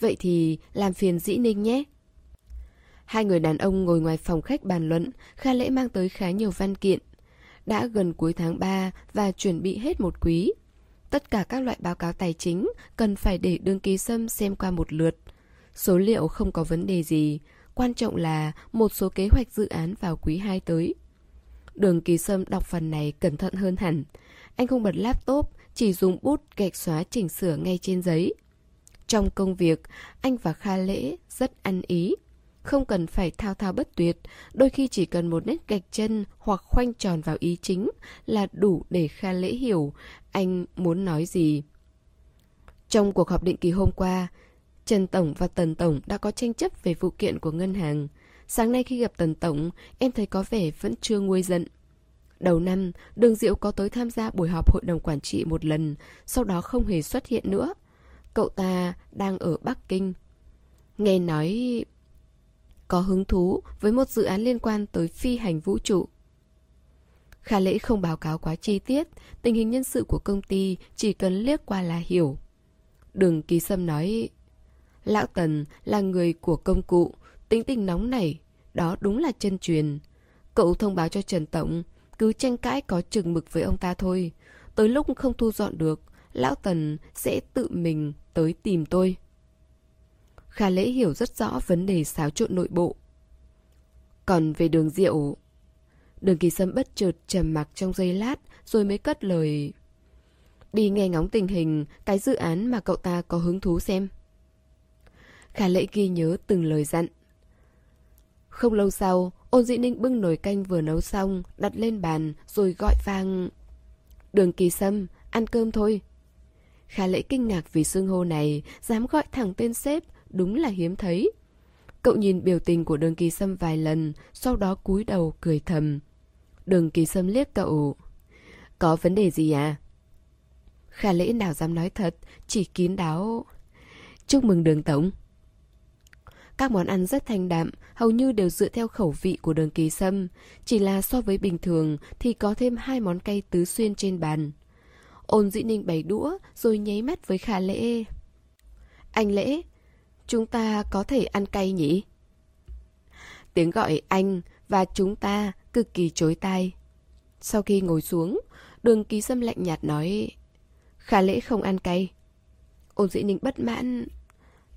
Vậy thì làm phiền dĩ ninh nhé Hai người đàn ông ngồi ngoài phòng khách bàn luận Kha lễ mang tới khá nhiều văn kiện. Đã gần cuối tháng 3 và chuẩn bị hết một quý. Tất cả các loại báo cáo tài chính cần phải để đương ký sâm xem qua một lượt. Số liệu không có vấn đề gì Quan trọng là một số kế hoạch dự án vào quý 2 tới. Đường kỳ sâm đọc phần này cẩn thận hơn hẳn. Anh không bật laptop chỉ dùng bút gạch xóa chỉnh sửa ngay trên giấy. Trong công việc, anh và Kha Lễ rất ăn ý. Không cần phải thao thao bất tuyệt, đôi khi chỉ cần một nét gạch chân hoặc khoanh tròn vào ý chính là đủ để Kha Lễ hiểu anh muốn nói gì. Trong cuộc họp định kỳ hôm qua, Trần Tổng và Tần Tổng đã có tranh chấp về vụ kiện của ngân hàng. Sáng nay khi gặp Tần Tổng, em thấy có vẻ vẫn chưa nguôi giận. Đầu năm, Đường Diệu có tới tham gia buổi họp hội đồng quản trị một lần, sau đó không hề xuất hiện nữa. Cậu ta đang ở Bắc Kinh. Nghe nói có hứng thú với một dự án liên quan tới phi hành vũ trụ. Khả lễ không báo cáo quá chi tiết, tình hình nhân sự của công ty chỉ cần liếc qua là hiểu. Đường Kỳ Sâm nói, Lão Tần là người của công cụ, tính tình nóng nảy, đó đúng là chân truyền. Cậu thông báo cho Trần Tổng, cứ tranh cãi có chừng mực với ông ta thôi. Tới lúc không thu dọn được, lão Tần sẽ tự mình tới tìm tôi. Khả lễ hiểu rất rõ vấn đề xáo trộn nội bộ. Còn về đường rượu... Đường kỳ sâm bất chợt trầm mặc trong giây lát rồi mới cất lời. Đi nghe ngóng tình hình cái dự án mà cậu ta có hứng thú xem. Khả lễ ghi nhớ từng lời dặn. Không lâu sau, ôn dĩ ninh bưng nồi canh vừa nấu xong, đặt lên bàn, rồi gọi vang. Đường kỳ sâm, ăn cơm thôi. Khả lễ kinh ngạc vì xưng hô này, dám gọi thẳng tên sếp, đúng là hiếm thấy. Cậu nhìn biểu tình của đường kỳ sâm vài lần, sau đó cúi đầu cười thầm. Đường kỳ sâm liếc cậu. Có vấn đề gì à? Khả lễ nào dám nói thật, chỉ kín đáo. Chúc mừng đường tổng. Các món ăn rất thanh đạm, hầu như đều dựa theo khẩu vị của đường kỳ sâm. Chỉ là so với bình thường thì có thêm hai món cay tứ xuyên trên bàn. Ôn dĩ ninh bày đũa rồi nháy mắt với Khả Lễ. Anh Lễ, chúng ta có thể ăn cay nhỉ? Tiếng gọi anh và chúng ta cực kỳ chối tai. Sau khi ngồi xuống, đường ký sâm lạnh nhạt nói Khả Lễ không ăn cay. Ôn dĩ ninh bất mãn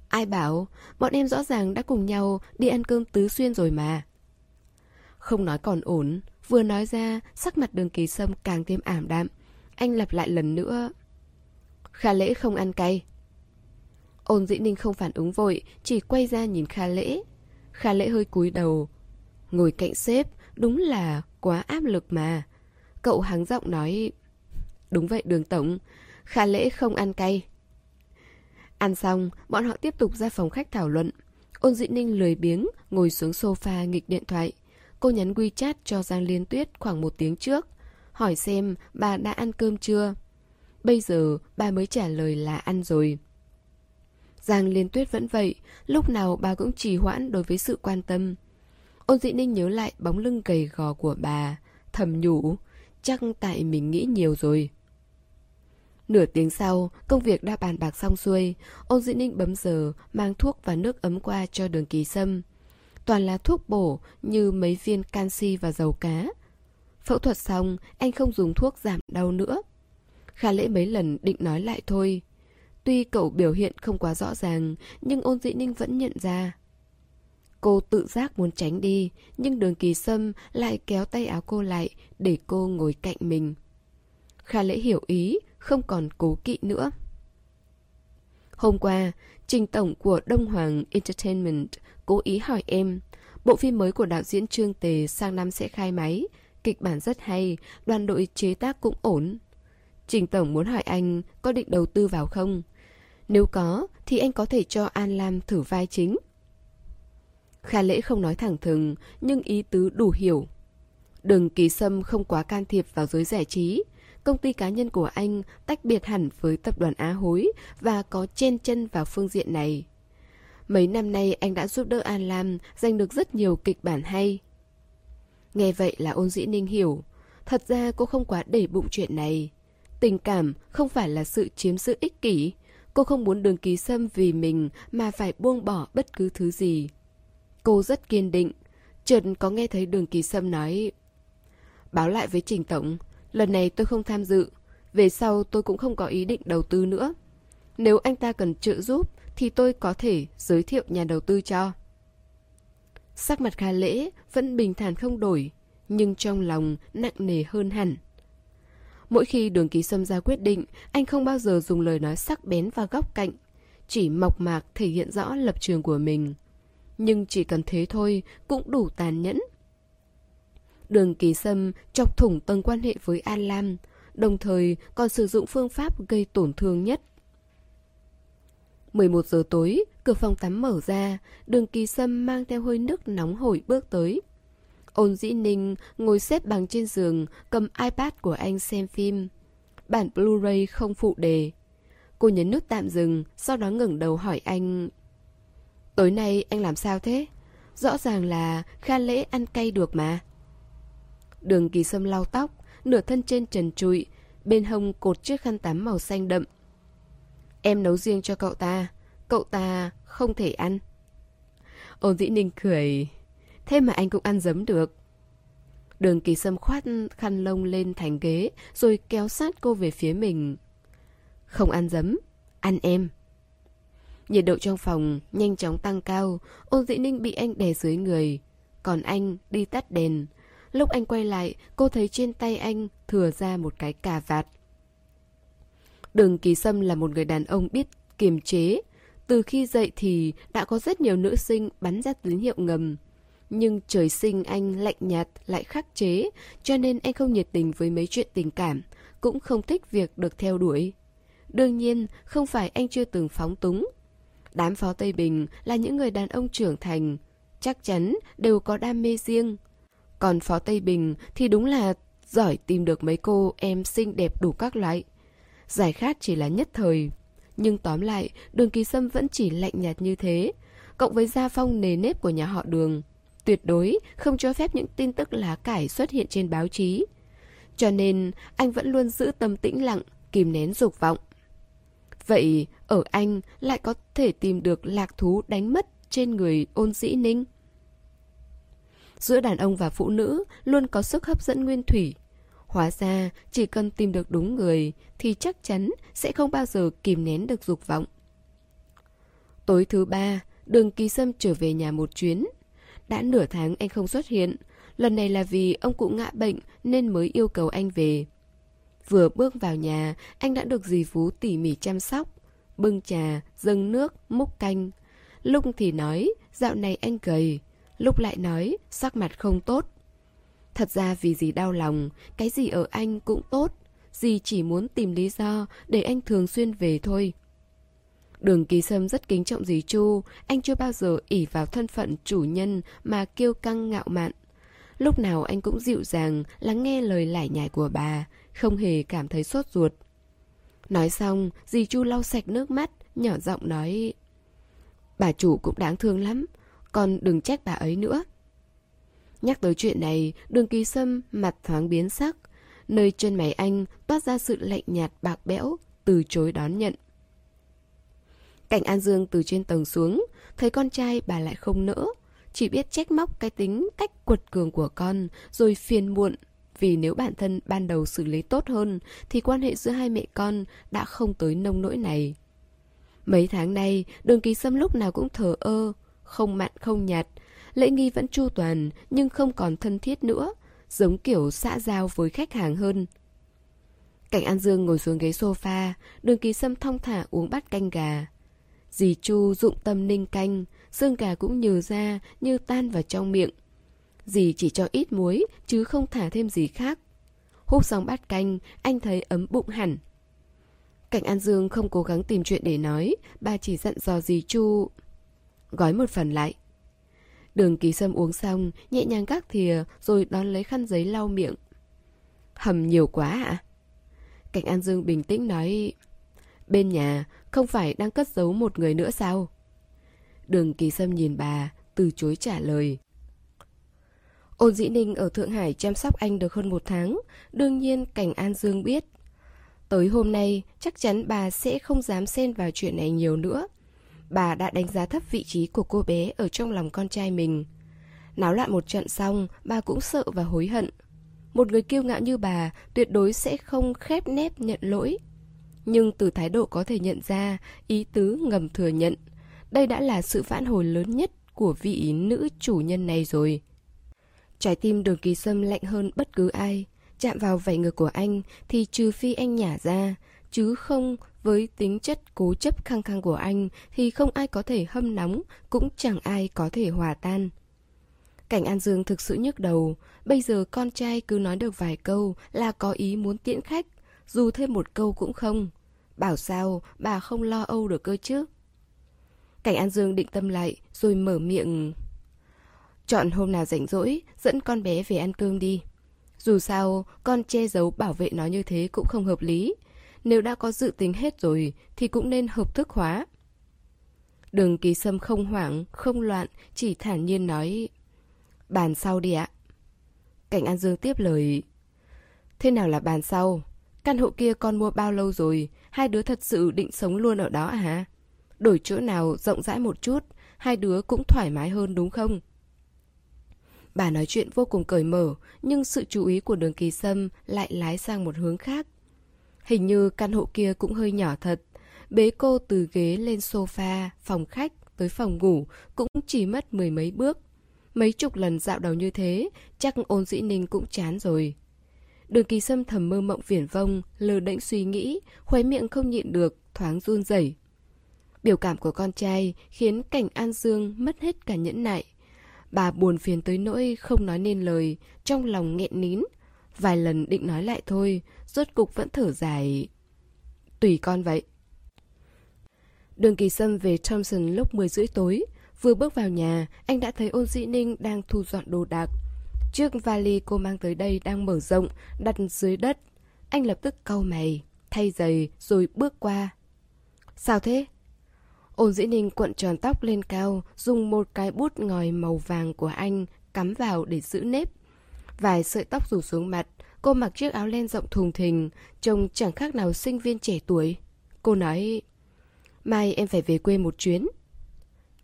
Ai bảo, bọn em rõ ràng đã cùng nhau đi ăn cơm tứ xuyên rồi mà. Không nói còn ổn, vừa nói ra, sắc mặt đường kỳ sâm càng thêm ảm đạm. Anh lặp lại lần nữa. Khả lễ không ăn cay. Ôn dĩ ninh không phản ứng vội, chỉ quay ra nhìn Kha lễ. Kha lễ hơi cúi đầu. Ngồi cạnh sếp, đúng là quá áp lực mà. Cậu hắng giọng nói. Đúng vậy đường tổng, Kha lễ không ăn cay. Ăn xong, bọn họ tiếp tục ra phòng khách thảo luận. Ôn dĩ ninh lười biếng, ngồi xuống sofa nghịch điện thoại. cô nhắn WeChat cho Giang Liên Tuyết khoảng một tiếng trước, hỏi xem bà đã ăn cơm chưa. Bây giờ bà mới trả lời là ăn rồi. Giang Liên Tuyết vẫn vậy, lúc nào bà cũng trì hoãn đối với sự quan tâm. Ôn dị ninh nhớ lại bóng lưng gầy gò của bà, thầm nhủ, chắc tại mình nghĩ nhiều rồi. Nửa tiếng sau, công việc đã bàn bạc xong xuôi, ôn dị ninh bấm giờ, mang thuốc và nước ấm qua cho đường kỳ sâm. Toàn là thuốc bổ như mấy viên canxi và dầu cá. Phẫu thuật xong, anh không dùng thuốc giảm đau nữa. Khả lễ mấy lần định nói lại thôi. Tuy cậu biểu hiện không quá rõ ràng, nhưng ôn dĩ ninh vẫn nhận ra. Cô tự giác muốn tránh đi, nhưng đường kỳ sâm lại kéo tay áo cô lại để cô ngồi cạnh mình. kha lễ hiểu ý, không còn cố kỵ nữa. Hôm qua, trình tổng của Đông Hoàng Entertainment cố ý hỏi em, bộ phim mới của đạo diễn Trương Tề sang năm sẽ khai máy, kịch bản rất hay, đoàn đội chế tác cũng ổn. Trình tổng muốn hỏi anh có định đầu tư vào không? Nếu có, thì anh có thể cho An Lam thử vai chính. Kha lễ không nói thẳng thừng, nhưng ý tứ đủ hiểu. Đừng kỳ sâm không quá can thiệp vào giới giải trí. Công ty cá nhân của anh tách biệt hẳn với tập đoàn Á Hối và có chen chân vào phương diện này. Mấy năm nay anh đã giúp đỡ An Lam giành được rất nhiều kịch bản hay. Nghe vậy là ôn dĩ ninh hiểu. Thật ra cô không quá để bụng chuyện này. Tình cảm không phải là sự chiếm giữ ích kỷ. Cô không muốn đường ký sâm vì mình mà phải buông bỏ bất cứ thứ gì. Cô rất kiên định. Chợt có nghe thấy đường ký sâm nói, Báo lại với Trình Tổng, Lần này tôi không tham dự, Về sau tôi cũng không có ý định đầu tư nữa Nếu anh ta cần trợ giúp Thì tôi có thể giới thiệu nhà đầu tư cho Sắc mặt Kha Lễ vẫn bình thản không đổi, Nhưng trong lòng nặng nề hơn hẳn Mỗi khi đường ký sâm ra quyết định Anh không bao giờ dùng lời nói sắc bén và góc cạnh Chỉ mộc mạc thể hiện rõ lập trường của mình nhưng chỉ cần thế thôi cũng đủ tàn nhẫn. Đường Kỳ Sâm chọc thủng tầng quan hệ với An Lam, đồng thời còn sử dụng phương pháp gây tổn thương nhất. 11 giờ tối, cửa phòng tắm mở ra, đường Kỳ Sâm mang theo hơi nước nóng hổi bước tới. Ôn dĩ ninh ngồi xếp bằng trên giường, cầm iPad của anh xem phim. Bản Blu-ray không phụ đề. Cô nhấn nút tạm dừng, sau đó ngẩng đầu hỏi anh... Tối nay anh làm sao thế? Rõ ràng là Kha Lễ ăn cay được mà. Đường kỳ sâm lau tóc, nửa thân trên trần trụi, bên hông cột chiếc khăn tắm màu xanh đậm. Em nấu riêng cho cậu ta, cậu ta không thể ăn. Ôn dĩ ninh cười, thế mà anh cũng ăn dấm được. Đường kỳ sâm khoát khăn lông lên thành ghế rồi kéo sát cô về phía mình. Không ăn dấm, ăn em. Nhiệt độ trong phòng nhanh chóng tăng cao, ôn dĩ ninh bị anh đè dưới người. Còn anh đi tắt đèn. Lúc anh quay lại, cô thấy trên tay anh thừa ra một cái cà vạt. Đường Kỳ Sâm là một người đàn ông biết kiềm chế. Từ khi dậy thì đã có rất nhiều nữ sinh bắn ra tín hiệu ngầm. Nhưng trời sinh anh lạnh nhạt lại khắc chế, cho nên anh không nhiệt tình với mấy chuyện tình cảm, cũng không thích việc được theo đuổi. Đương nhiên, không phải anh chưa từng phóng túng, Đám phó Tây Bình là những người đàn ông trưởng thành, chắc chắn đều có đam mê riêng. Còn phó Tây Bình thì đúng là giỏi tìm được mấy cô em xinh đẹp đủ các loại. Giải khát chỉ là nhất thời. Nhưng tóm lại, đường kỳ sâm vẫn chỉ lạnh nhạt như thế. Cộng với gia phong nề nếp của nhà họ đường. Tuyệt đối không cho phép những tin tức lá cải xuất hiện trên báo chí. Cho nên, anh vẫn luôn giữ tâm tĩnh lặng, kìm nén dục vọng. Vậy ở anh lại có thể tìm được lạc thú đánh mất trên người ôn dĩ ninh? Giữa đàn ông và phụ nữ luôn có sức hấp dẫn nguyên thủy. Hóa ra chỉ cần tìm được đúng người thì chắc chắn sẽ không bao giờ kìm nén được dục vọng. Tối thứ ba, đường kỳ sâm trở về nhà một chuyến. Đã nửa tháng anh không xuất hiện. Lần này là vì ông cụ ngã bệnh nên mới yêu cầu anh về. Vừa bước vào nhà, anh đã được dì Phú tỉ mỉ chăm sóc. Bưng trà, dâng nước, múc canh. Lúc thì nói, dạo này anh gầy. Lúc lại nói, sắc mặt không tốt. Thật ra vì dì đau lòng, cái gì ở anh cũng tốt. Dì chỉ muốn tìm lý do để anh thường xuyên về thôi. Đường Kỳ Sâm rất kính trọng dì Chu, anh chưa bao giờ ỉ vào thân phận chủ nhân mà kiêu căng ngạo mạn. Lúc nào anh cũng dịu dàng lắng nghe lời lải nhải của bà, không hề cảm thấy sốt ruột. Nói xong, dì Chu lau sạch nước mắt, nhỏ giọng nói Bà chủ cũng đáng thương lắm, con đừng trách bà ấy nữa. Nhắc tới chuyện này, đường ký sâm mặt thoáng biến sắc. Nơi chân mày anh toát ra sự lạnh nhạt bạc bẽo, từ chối đón nhận. Cảnh An Dương từ trên tầng xuống, thấy con trai bà lại không nỡ. Chỉ biết trách móc cái tính cách quật cường của con, rồi phiền muộn. Vì nếu bản thân ban đầu xử lý tốt hơn, thì quan hệ giữa hai mẹ con đã không tới nông nỗi này. Mấy tháng nay, đường kỳ sâm lúc nào cũng thờ ơ, không mặn không nhạt. Lễ nghi vẫn chu toàn, nhưng không còn thân thiết nữa, giống kiểu xã giao với khách hàng hơn. Cảnh An Dương ngồi xuống ghế sofa, đường kỳ sâm thong thả uống bát canh gà. Dì Chu dụng tâm ninh canh, xương gà cũng nhừ ra như tan vào trong miệng. Dì chỉ cho ít muối, chứ không thả thêm gì khác. Húp xong bát canh, anh thấy ấm bụng hẳn. Cảnh An Dương không cố gắng tìm chuyện để nói, bà chỉ dặn dò dì Chu. Gói một phần lại. Đường kỳ sâm uống xong, nhẹ nhàng các thìa, rồi đón lấy khăn giấy lau miệng. Hầm nhiều quá ạ? À? Cảnh An Dương bình tĩnh nói... Bên nhà, không phải đang cất giấu một người nữa sao? Đường kỳ sâm nhìn bà, từ chối trả lời. Ôn dĩ ninh ở Thượng Hải chăm sóc anh được hơn một tháng, đương nhiên Cảnh An Dương biết. Tới hôm nay, chắc chắn bà sẽ không dám xen vào chuyện này nhiều nữa. Bà đã đánh giá thấp vị trí của cô bé ở trong lòng con trai mình. Náo loạn một trận xong, bà cũng sợ và hối hận. Một người kiêu ngạo như bà tuyệt đối sẽ không khép nép nhận lỗi. Nhưng từ thái độ có thể nhận ra, ý tứ ngầm thừa nhận. Đây đã là sự phản hồi lớn nhất của vị nữ chủ nhân này rồi. Trái tim đường kỳ sâm lạnh hơn bất cứ ai. Chạm vào vảy ngực của anh thì trừ phi anh nhả ra, chứ không với tính chất cố chấp khăng khăng của anh thì không ai có thể hâm nóng, cũng chẳng ai có thể hòa tan. Cảnh An Dương thực sự nhức đầu, bây giờ con trai cứ nói được vài câu là có ý muốn tiễn khách, dù thêm một câu cũng không. Bảo sao bà không lo âu được cơ chứ? Cảnh An Dương định tâm lại rồi mở miệng. Chọn hôm nào rảnh rỗi, dẫn con bé về ăn cơm đi. Dù sao, con che giấu bảo vệ nó như thế cũng không hợp lý. Nếu đã có dự tính hết rồi, thì cũng nên hợp thức hóa. Đường kỳ sâm không hoảng, không loạn, chỉ thản nhiên nói Bàn sau đi ạ. Cảnh An Dương tiếp lời Thế nào là bàn sau? Căn hộ kia con mua bao lâu rồi? Hai đứa thật sự định sống luôn ở đó à hả? Đổi chỗ nào rộng rãi một chút, hai đứa cũng thoải mái hơn đúng không? Bà nói chuyện vô cùng cởi mở, nhưng sự chú ý của đường kỳ sâm lại lái sang một hướng khác. Hình như căn hộ kia cũng hơi nhỏ thật. Bế cô từ ghế lên sofa, phòng khách tới phòng ngủ cũng chỉ mất mười mấy bước. Mấy chục lần dạo đầu như thế, chắc ôn dĩ ninh cũng chán rồi. Đường kỳ sâm thầm mơ mộng viển vông, lờ đễnh suy nghĩ, khóe miệng không nhịn được, thoáng run rẩy. Biểu cảm của con trai khiến cảnh An Dương mất hết cả nhẫn nại. Bà buồn phiền tới nỗi không nói nên lời, trong lòng nghẹn nín. Vài lần định nói lại thôi, rốt cục vẫn thở dài. Tùy con vậy. Đường kỳ sâm về Thompson lúc 10 rưỡi tối. Vừa bước vào nhà, anh đã thấy ôn dĩ ninh đang thu dọn đồ đạc. Chiếc vali cô mang tới đây đang mở rộng, đặt dưới đất. Anh lập tức cau mày, thay giày rồi bước qua. Sao thế? Ôn dĩ ninh cuộn tròn tóc lên cao, dùng một cái bút ngòi màu vàng của anh cắm vào để giữ nếp. Vài sợi tóc rủ xuống mặt, cô mặc chiếc áo len rộng thùng thình, trông chẳng khác nào sinh viên trẻ tuổi. Cô nói, mai em phải về quê một chuyến.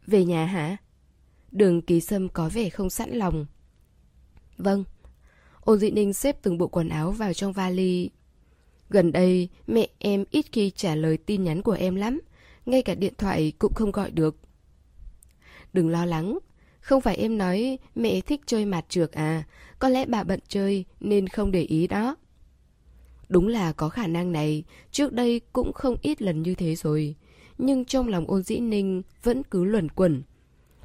Về nhà hả? Đường ký sâm có vẻ không sẵn lòng. Vâng. Ôn dị ninh xếp từng bộ quần áo vào trong vali. Gần đây, mẹ em ít khi trả lời tin nhắn của em lắm. Ngay cả điện thoại cũng không gọi được. Đừng lo lắng. Không phải em nói mẹ thích chơi mặt trược à. Có lẽ bà bận chơi nên không để ý đó. Đúng là có khả năng này. Trước đây cũng không ít lần như thế rồi. Nhưng trong lòng ôn dĩ ninh vẫn cứ luẩn quẩn.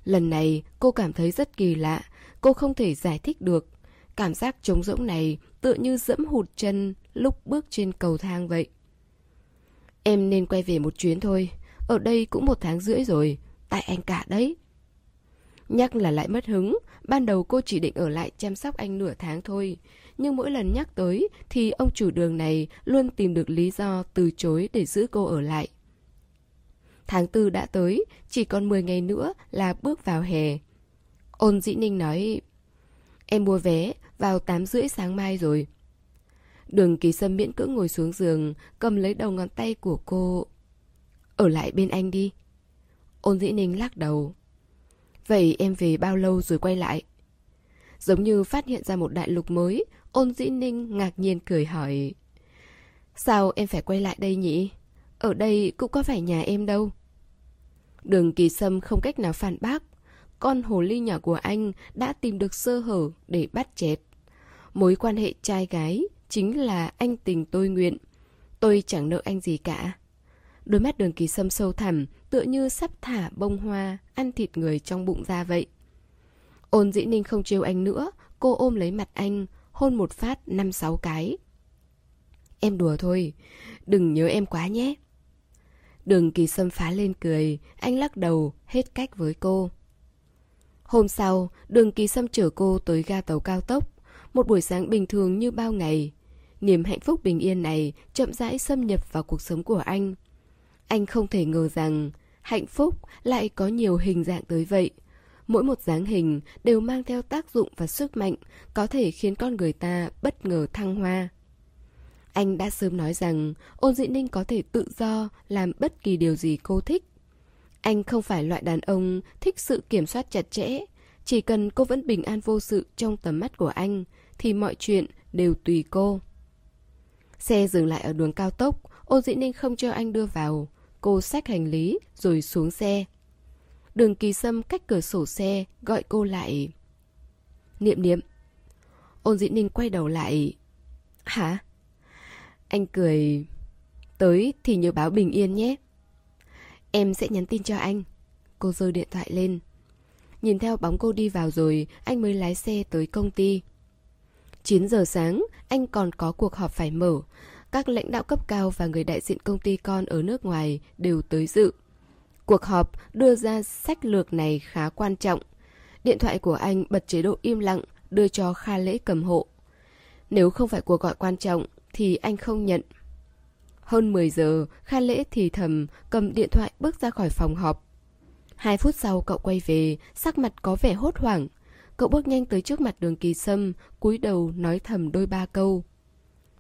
Lần này cô cảm thấy rất kỳ lạ. Cô không thể giải thích được. Cảm giác trống rỗng này tựa như dẫm hụt chân lúc bước trên cầu thang vậy. Em nên quay về một chuyến thôi. Ở đây cũng một tháng rưỡi rồi. Tại anh cả đấy. Nhắc là lại mất hứng. ban đầu cô chỉ định ở lại chăm sóc anh nửa tháng thôi. Nhưng mỗi lần nhắc tới thì ông chủ đường này luôn tìm được lý do từ chối để giữ cô ở lại. Tháng tư đã tới, chỉ còn 10 ngày nữa là bước vào hè. Ôn dĩ ninh nói, em mua vé vào 8 rưỡi sáng mai rồi. Đường kỳ sâm miễn cưỡng ngồi xuống giường, cầm lấy đầu ngón tay của cô. Ở lại bên anh đi. Ôn dĩ ninh lắc đầu. Vậy em về bao lâu rồi quay lại? Giống như phát hiện ra một đại lục mới, ôn dĩ ninh ngạc nhiên cười hỏi. Sao em phải quay lại đây nhỉ? Ở đây cũng có phải nhà em đâu. Đường kỳ sâm không cách nào phản bác. Con hồ ly nhỏ của anh đã tìm được sơ hở để bắt chẹt. Mối quan hệ trai gái chính là anh tình tôi nguyện. Tôi chẳng nợ anh gì cả. Đôi mắt đường kỳ sâm sâu thẳm, tựa như sắp thả bông hoa, ăn thịt người trong bụng ra vậy. Ôn dĩ ninh không trêu anh nữa, cô ôm lấy mặt anh, hôn một phát năm sáu cái. Em đùa thôi, đừng nhớ em quá nhé. Đường kỳ sâm phá lên cười, anh lắc đầu, hết cách với cô. Hôm sau, đường kỳ sâm chở cô tới ga tàu cao tốc. Một buổi sáng bình thường như bao ngày. Niềm hạnh phúc bình yên này chậm rãi xâm nhập vào cuộc sống của anh. Anh không thể ngờ rằng hạnh phúc lại có nhiều hình dạng tới vậy. Mỗi một dáng hình đều mang theo tác dụng và sức mạnh có thể khiến con người ta bất ngờ thăng hoa. Anh đã sớm nói rằng ôn Dĩ ninh có thể tự do làm bất kỳ điều gì cô thích. Anh không phải loại đàn ông thích sự kiểm soát chặt chẽ. Chỉ cần cô vẫn bình an vô sự trong tầm mắt của anh thì mọi chuyện đều tùy cô. Xe dừng lại ở đường cao tốc, ôn dĩ ninh không cho anh đưa vào. Cô xách hành lý rồi xuống xe. Đường kỳ sâm cách cửa sổ xe gọi cô lại. Niệm niệm. Ôn dĩ ninh quay đầu lại. Hả? Anh cười. Tới thì nhớ báo bình yên nhé. Em sẽ nhắn tin cho anh. Cô giơ điện thoại lên. Nhìn theo bóng cô đi vào rồi, anh mới lái xe tới công ty. 9 giờ sáng, anh còn có cuộc họp phải mở. Các lãnh đạo cấp cao và người đại diện công ty con ở nước ngoài đều tới dự. Cuộc họp đưa ra sách lược này khá quan trọng. Điện thoại của anh bật chế độ im lặng, đưa cho Kha Lễ cầm hộ. Nếu không phải cuộc gọi quan trọng, thì anh không nhận. Hơn 10 giờ, Kha Lễ thì thầm, cầm điện thoại bước ra khỏi phòng họp. Hai phút sau cậu quay về, sắc mặt có vẻ hốt hoảng. Cậu bước nhanh tới trước mặt đường kỳ sâm, cúi đầu nói thầm đôi ba câu.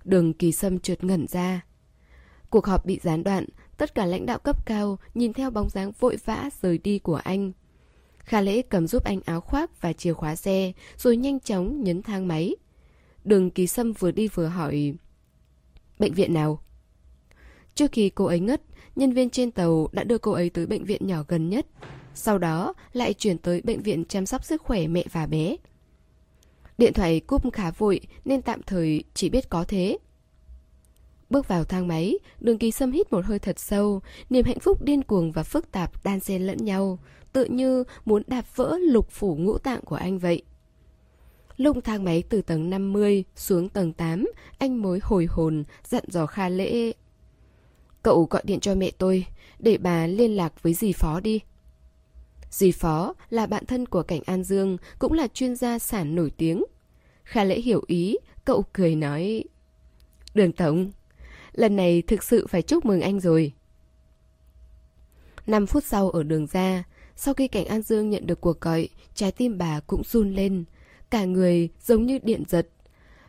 Đường kỳ sâm trượt ngẩn ra. Cuộc họp bị gián đoạn, tất cả lãnh đạo cấp cao nhìn theo bóng dáng vội vã rời đi của anh. Kha lễ cầm giúp anh áo khoác và chìa khóa xe, rồi nhanh chóng nhấn thang máy. Đường kỳ sâm vừa đi vừa hỏi. Bệnh viện nào? Trước khi cô ấy ngất, nhân viên trên tàu đã đưa cô ấy tới bệnh viện nhỏ gần nhất. Sau đó lại chuyển tới bệnh viện chăm sóc sức khỏe mẹ và bé. Điện thoại cúp khá vội nên tạm thời chỉ biết có thế. Bước vào thang máy, đường kỳ sâm hít một hơi thật sâu, niềm hạnh phúc điên cuồng và phức tạp đan xen lẫn nhau, tự như muốn đạp vỡ lục phủ ngũ tạng của anh vậy. Lúc thang máy từ tầng 50 xuống tầng 8, anh mới hồi hồn, dặn dò Kha Lễ. Cậu gọi điện cho mẹ tôi, để bà liên lạc với dì Phó đi. Dì Phó là bạn thân của Cảnh An Dương, cũng là chuyên gia sản nổi tiếng. Kha Lễ hiểu ý, cậu cười nói. Đường Tổng, lần này thực sự phải chúc mừng anh rồi. 5 phút sau ở đường ra, sau khi Cảnh An Dương nhận được cuộc gọi, trái tim bà cũng run lên. Cả người giống như điện giật.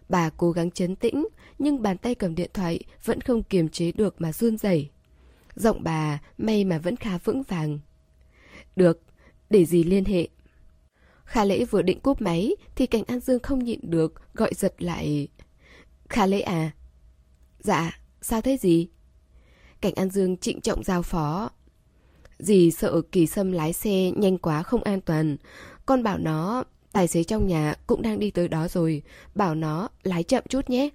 Bà cố gắng chấn tĩnh, nhưng bàn tay cầm điện thoại vẫn không kiềm chế được mà run rẩy. Giọng bà may mà vẫn khá vững vàng. Được, để gì liên hệ? Khả lễ vừa định cúp máy thì cảnh An Dương không nhịn được, gọi giật lại. Khả lễ à? Dạ, sao thế gì? Cảnh An Dương trịnh trọng giao phó. Dì sợ kỳ sâm lái xe nhanh quá không an toàn. Con bảo nó, tài xế trong nhà cũng đang đi tới đó rồi. Bảo nó lái chậm chút nhé.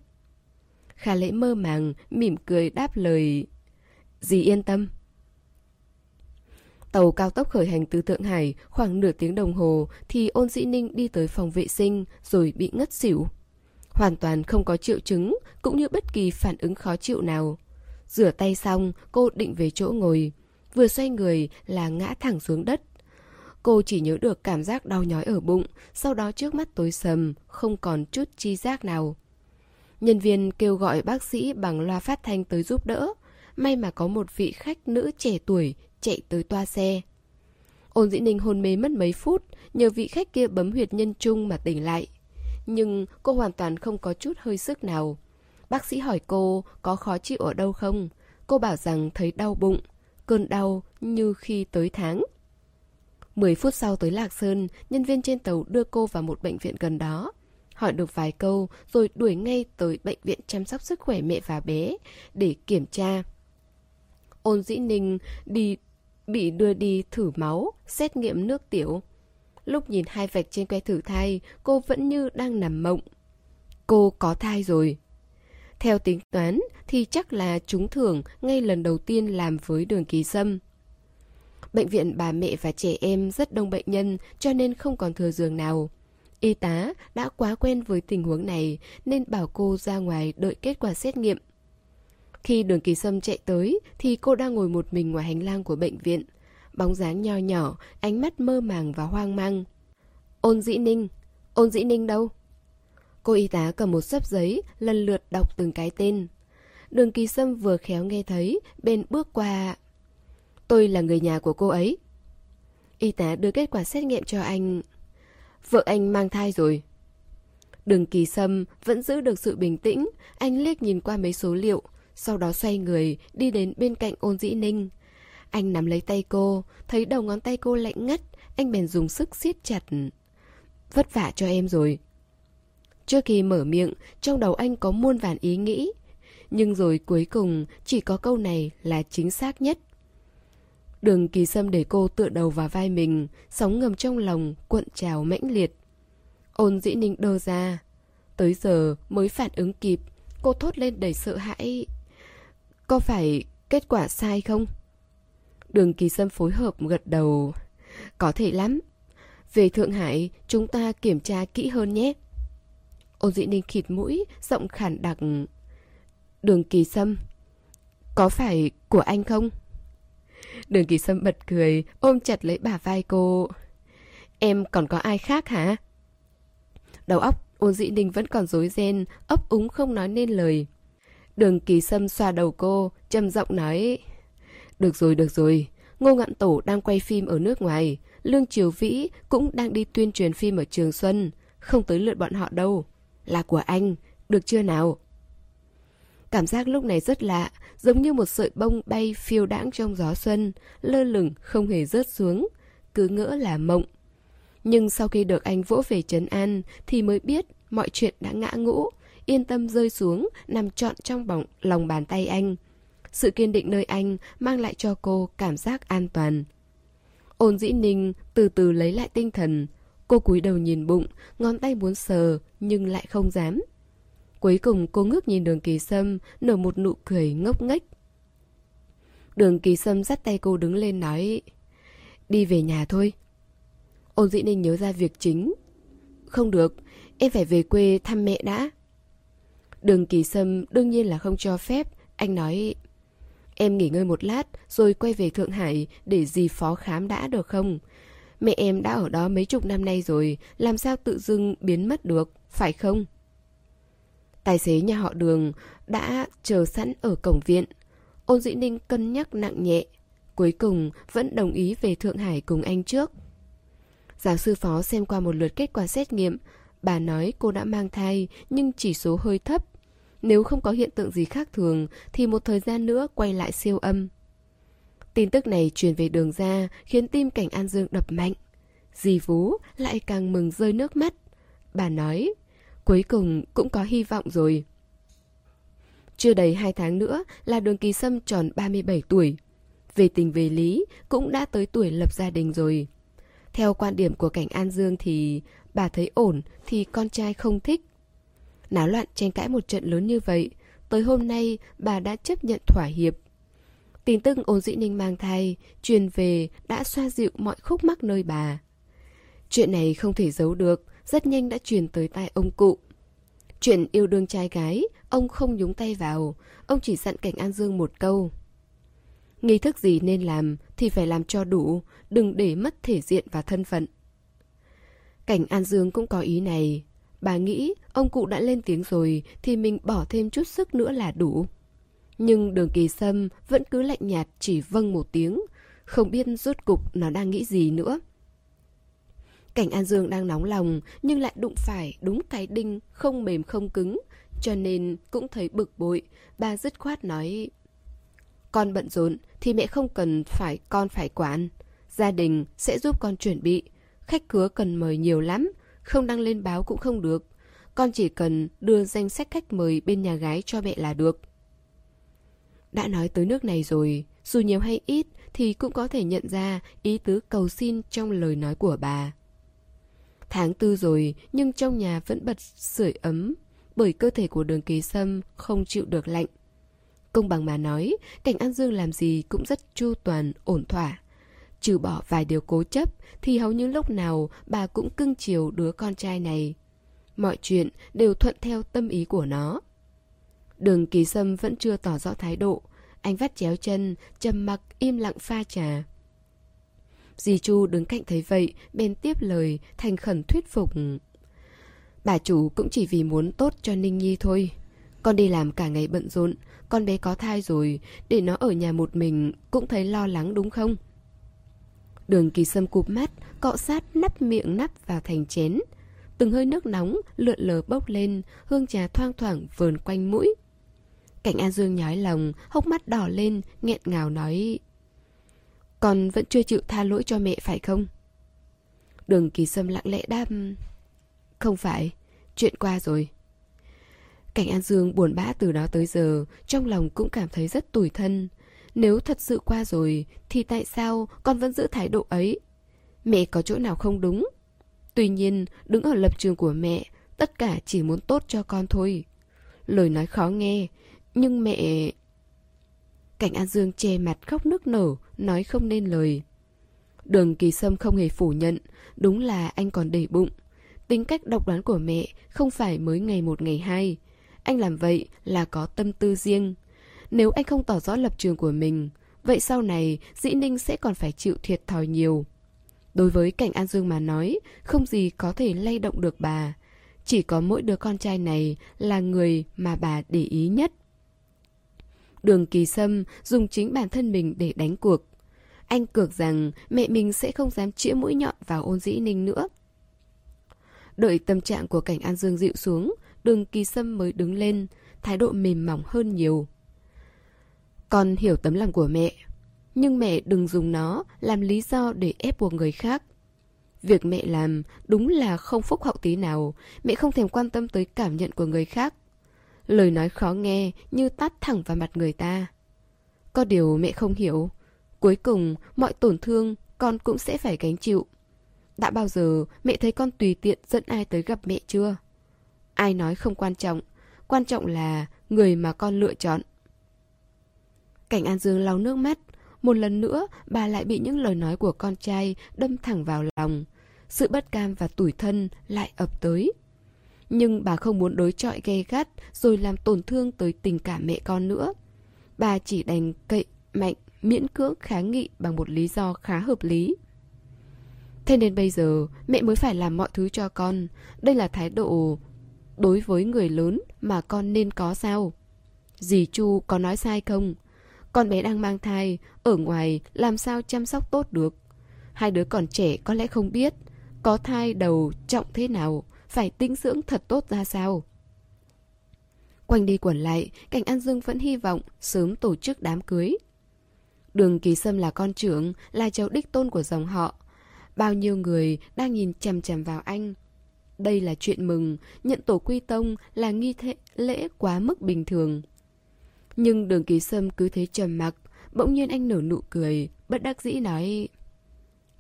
Khả lễ mơ màng, mỉm cười đáp lời. Dì yên tâm. Tàu cao tốc khởi hành từ Thượng Hải khoảng nửa tiếng đồng hồ thì ôn dĩ ninh đi tới phòng vệ sinh rồi bị ngất xỉu. Hoàn toàn không có triệu chứng cũng như bất kỳ phản ứng khó chịu nào. Rửa tay xong, cô định về chỗ ngồi. Vừa xoay người là ngã thẳng xuống đất. Cô chỉ nhớ được cảm giác đau nhói ở bụng, sau đó trước mắt tối sầm, không còn chút chi giác nào. Nhân viên kêu gọi bác sĩ bằng loa phát thanh tới giúp đỡ. May mà có một vị khách nữ trẻ tuổi chạy tới toa xe. Ôn dĩ ninh hôn mê mất mấy phút, nhờ vị khách kia bấm huyệt nhân trung mà tỉnh lại. Nhưng cô hoàn toàn không có chút hơi sức nào. Bác sĩ hỏi cô có khó chịu ở đâu không? Cô bảo rằng thấy đau bụng, cơn đau như khi tới tháng. 10 phút sau tới Lạc Sơn, nhân viên trên tàu đưa cô vào một bệnh viện gần đó. Hỏi được vài câu rồi đuổi ngay tới bệnh viện chăm sóc sức khỏe mẹ và bé để kiểm tra. Ôn dĩ ninh đi bị đưa đi thử máu, xét nghiệm nước tiểu. Lúc nhìn hai vạch trên que thử thai, cô vẫn như đang nằm mộng. Cô có thai rồi. Theo tính toán thì chắc là trúng thưởng ngay lần đầu tiên làm với đường ký sâm. Bệnh viện bà mẹ và trẻ em rất đông bệnh nhân cho nên không còn thừa giường nào. Y tá đã quá quen với tình huống này nên bảo cô ra ngoài đợi kết quả xét nghiệm. Khi đường kỳ sâm chạy tới thì cô đang ngồi một mình ngoài hành lang của bệnh viện. Bóng dáng nho nhỏ, ánh mắt mơ màng và hoang mang. Ôn dĩ ninh, ôn dĩ ninh đâu? Cô y tá cầm một sấp giấy, lần lượt đọc từng cái tên. Đường kỳ sâm vừa khéo nghe thấy, bên bước qua... Tôi là người nhà của cô ấy. Y tá đưa kết quả xét nghiệm cho anh. Vợ anh mang thai rồi. Đường kỳ sâm vẫn giữ được sự bình tĩnh, anh liếc nhìn qua mấy số liệu, sau đó xoay người, đi đến bên cạnh ôn dĩ ninh. Anh nắm lấy tay cô, thấy đầu ngón tay cô lạnh ngắt, anh bèn dùng sức siết chặt. Vất vả cho em rồi. Trước khi mở miệng, trong đầu anh có muôn vàn ý nghĩ. Nhưng rồi cuối cùng, chỉ có câu này là chính xác nhất. Đường kỳ sâm để cô tựa đầu vào vai mình, sóng ngầm trong lòng, cuộn trào mãnh liệt. Ôn dĩ ninh đơ ra. Tới giờ mới phản ứng kịp, cô thốt lên đầy sợ hãi. Có phải kết quả sai không? Đường kỳ sâm phối hợp gật đầu. Có thể lắm. Về Thượng Hải, chúng ta kiểm tra kỹ hơn nhé. Ôn dĩ ninh khịt mũi, giọng khản đặc. Đường kỳ sâm, có phải của anh không? Đường kỳ sâm bật cười, ôm chặt lấy bà vai cô. Em còn có ai khác hả? Đầu óc ôn dĩ ninh vẫn còn rối ren, ấp úng không nói nên lời. Đường kỳ sâm xoa đầu cô, trầm giọng nói. Được rồi, được rồi. Ngô Ngạn Tổ đang quay phim ở nước ngoài. Lương Triều Vĩ cũng đang đi tuyên truyền phim ở Trường Xuân. Không tới lượt bọn họ đâu. Là của anh, được chưa nào? Cảm giác lúc này rất lạ, giống như một sợi bông bay phiêu đãng trong gió xuân, lơ lửng không hề rớt xuống, cứ ngỡ là mộng. Nhưng sau khi được anh vỗ về trấn an thì mới biết mọi chuyện đã ngã ngũ, yên tâm rơi xuống, nằm trọn trong bỏng lòng bàn tay anh. Sự kiên định nơi anh mang lại cho cô cảm giác an toàn. Ôn dĩ ninh từ từ lấy lại tinh thần. Cô cúi đầu nhìn bụng, ngón tay muốn sờ nhưng lại không dám. Cuối cùng cô ngước nhìn đường kỳ sâm, nở một nụ cười ngốc nghếch. Đường kỳ sâm dắt tay cô đứng lên nói Đi về nhà thôi Ôn dĩ ninh nhớ ra việc chính Không được, em phải về quê thăm mẹ đã Đường kỳ sâm đương nhiên là không cho phép Anh nói Em nghỉ ngơi một lát rồi quay về Thượng Hải để dì phó khám đã được không? Mẹ em đã ở đó mấy chục năm nay rồi, làm sao tự dưng biến mất được, phải không? Tài xế nhà họ đường đã chờ sẵn ở cổng viện. Ôn dĩ ninh cân nhắc nặng nhẹ. Cuối cùng vẫn đồng ý về Thượng Hải cùng anh trước. Giáo sư phó xem qua một lượt kết quả xét nghiệm. Bà nói cô đã mang thai nhưng chỉ số hơi thấp. Nếu không có hiện tượng gì khác thường thì một thời gian nữa quay lại siêu âm. Tin tức này truyền về đường ra khiến tim cảnh An Dương đập mạnh. Dì Vú lại càng mừng rơi nước mắt. Bà nói Cuối cùng cũng có hy vọng rồi. Chưa đầy 2 tháng nữa là đường kỳ sâm tròn 37 tuổi. Về tình về lý, cũng đã tới tuổi lập gia đình rồi. Theo quan điểm của cảnh An Dương thì bà thấy ổn thì con trai không thích. Náo loạn tranh cãi một trận lớn như vậy, tới hôm nay bà đã chấp nhận thỏa hiệp. Tin tức ôn dĩ ninh mang thai, truyền về đã xoa dịu mọi khúc mắc nơi bà. Chuyện này không thể giấu được, rất nhanh đã truyền tới tai ông cụ. Chuyện yêu đương trai gái, ông không nhúng tay vào, ông chỉ dặn cảnh An Dương một câu. Nghi thức gì nên làm thì phải làm cho đủ, đừng để mất thể diện và thân phận. Cảnh An Dương cũng có ý này. Bà nghĩ ông cụ đã lên tiếng rồi thì mình bỏ thêm chút sức nữa là đủ. Nhưng đường kỳ sâm vẫn cứ lạnh nhạt chỉ vâng một tiếng, không biết rốt cục nó đang nghĩ gì nữa. Cảnh An Dương đang nóng lòng nhưng lại đụng phải đúng cái đinh không mềm không cứng, cho nên cũng thấy bực bội, bà dứt khoát nói Con bận rộn thì mẹ không cần phải con phải quản, gia đình sẽ giúp con chuẩn bị, khách khứa cần mời nhiều lắm, không đăng lên báo cũng không được, con chỉ cần đưa danh sách khách mời bên nhà gái cho mẹ là được. Đã nói tới nước này rồi, dù nhiều hay ít thì cũng có thể nhận ra ý tứ cầu xin trong lời nói của bà. Tháng tư rồi, nhưng trong nhà vẫn bật sưởi ấm, bởi cơ thể của đường kỳ sâm không chịu được lạnh. Công bằng mà nói, cảnh An Dương làm gì cũng rất chu toàn, ổn thỏa. Trừ bỏ vài điều cố chấp, thì hầu như lúc nào bà cũng cưng chiều đứa con trai này. Mọi chuyện đều thuận theo tâm ý của nó. Đường kỳ sâm vẫn chưa tỏ rõ thái độ. Anh vắt chéo chân, trầm mặc im lặng pha trà. Di Chu đứng cạnh thấy vậy, bên tiếp lời, thành khẩn thuyết phục. Bà chủ cũng chỉ vì muốn tốt cho Ninh Nhi thôi. Con đi làm cả ngày bận rộn, con bé có thai rồi, để nó ở nhà một mình cũng thấy lo lắng đúng không? Đường kỳ sâm cụp mắt, cọ sát nắp miệng nắp vào thành chén. Từng hơi nước nóng lượn lờ bốc lên, hương trà thoang thoảng vờn quanh mũi. Cảnh An Dương nhói lòng, hốc mắt đỏ lên, nghẹn ngào nói con vẫn chưa chịu tha lỗi cho mẹ phải không? Đường kỳ sâm lặng lẽ đáp Không phải, chuyện qua rồi. Cảnh An Dương buồn bã từ đó tới giờ Trong lòng cũng cảm thấy rất tủi thân. Nếu thật sự qua rồi Thì tại sao con vẫn giữ thái độ ấy? Mẹ có chỗ nào không đúng? Tuy nhiên đứng ở lập trường của mẹ Tất cả chỉ muốn tốt cho con thôi. Lời nói khó nghe nhưng mẹ... Cảnh An Dương che mặt khóc nức nở, nói không nên lời. Đường kỳ sâm không hề phủ nhận, đúng là anh còn để bụng. Tính cách độc đoán của mẹ không phải mới ngày một ngày hai. Anh làm vậy là có tâm tư riêng. Nếu anh không tỏ rõ lập trường của mình, vậy sau này Dĩ Ninh sẽ còn phải chịu thiệt thòi nhiều. Đối với Cảnh An Dương mà nói, không gì có thể lay động được bà. Chỉ có mỗi đứa con trai này là người mà bà để ý nhất. Đường kỳ sâm dùng chính bản thân mình để đánh cuộc. Anh cược rằng mẹ mình sẽ không dám chĩa mũi nhọn vào ôn dĩ ninh nữa. Đợi tâm trạng của cảnh An Dương dịu xuống, đường kỳ sâm mới đứng lên, thái độ mềm mỏng hơn nhiều. Con hiểu tấm lòng của mẹ, nhưng mẹ đừng dùng nó làm lý do để ép buộc người khác. Việc mẹ làm đúng là không phúc hậu tí nào, mẹ không thèm quan tâm tới cảm nhận của người khác. Lời nói khó nghe như tát thẳng vào mặt người ta. Có điều mẹ không hiểu. Cuối cùng, mọi tổn thương con cũng sẽ phải gánh chịu. Đã bao giờ mẹ thấy con tùy tiện dẫn ai tới gặp mẹ chưa? Ai nói không quan trọng, quan trọng là người mà con lựa chọn. Cảnh An Dương lau nước mắt, một lần nữa bà lại bị những lời nói của con trai đâm thẳng vào lòng. Sự bất cam và tủi thân lại ập tới. Nhưng bà không muốn đối chọi gay gắt rồi làm tổn thương tới tình cảm mẹ con nữa. Bà chỉ đành cậy mạnh, miễn cưỡng kháng nghị bằng một lý do khá hợp lý. Thế nên bây giờ mẹ mới phải làm mọi thứ cho con. Đây là thái độ đối với người lớn mà con nên có sao? Dì Chu có nói sai không? Con bé đang mang thai, ở ngoài làm sao chăm sóc tốt được? Hai đứa còn trẻ có lẽ không biết, có thai đầu trọng thế nào, phải tinh dưỡng thật tốt ra sao. Quanh đi quẩn lại, Cảnh An Dương vẫn hy vọng sớm tổ chức đám cưới. Đường Kỳ Sâm là con trưởng, là cháu đích tôn của dòng họ. Bao nhiêu người đang nhìn chằm chằm vào anh. Đây là chuyện mừng, nhận tổ quy tông là nghi thế lễ quá mức bình thường. Nhưng đường Kỳ Sâm cứ thế trầm mặc, bỗng nhiên anh nở nụ cười, bất đắc dĩ nói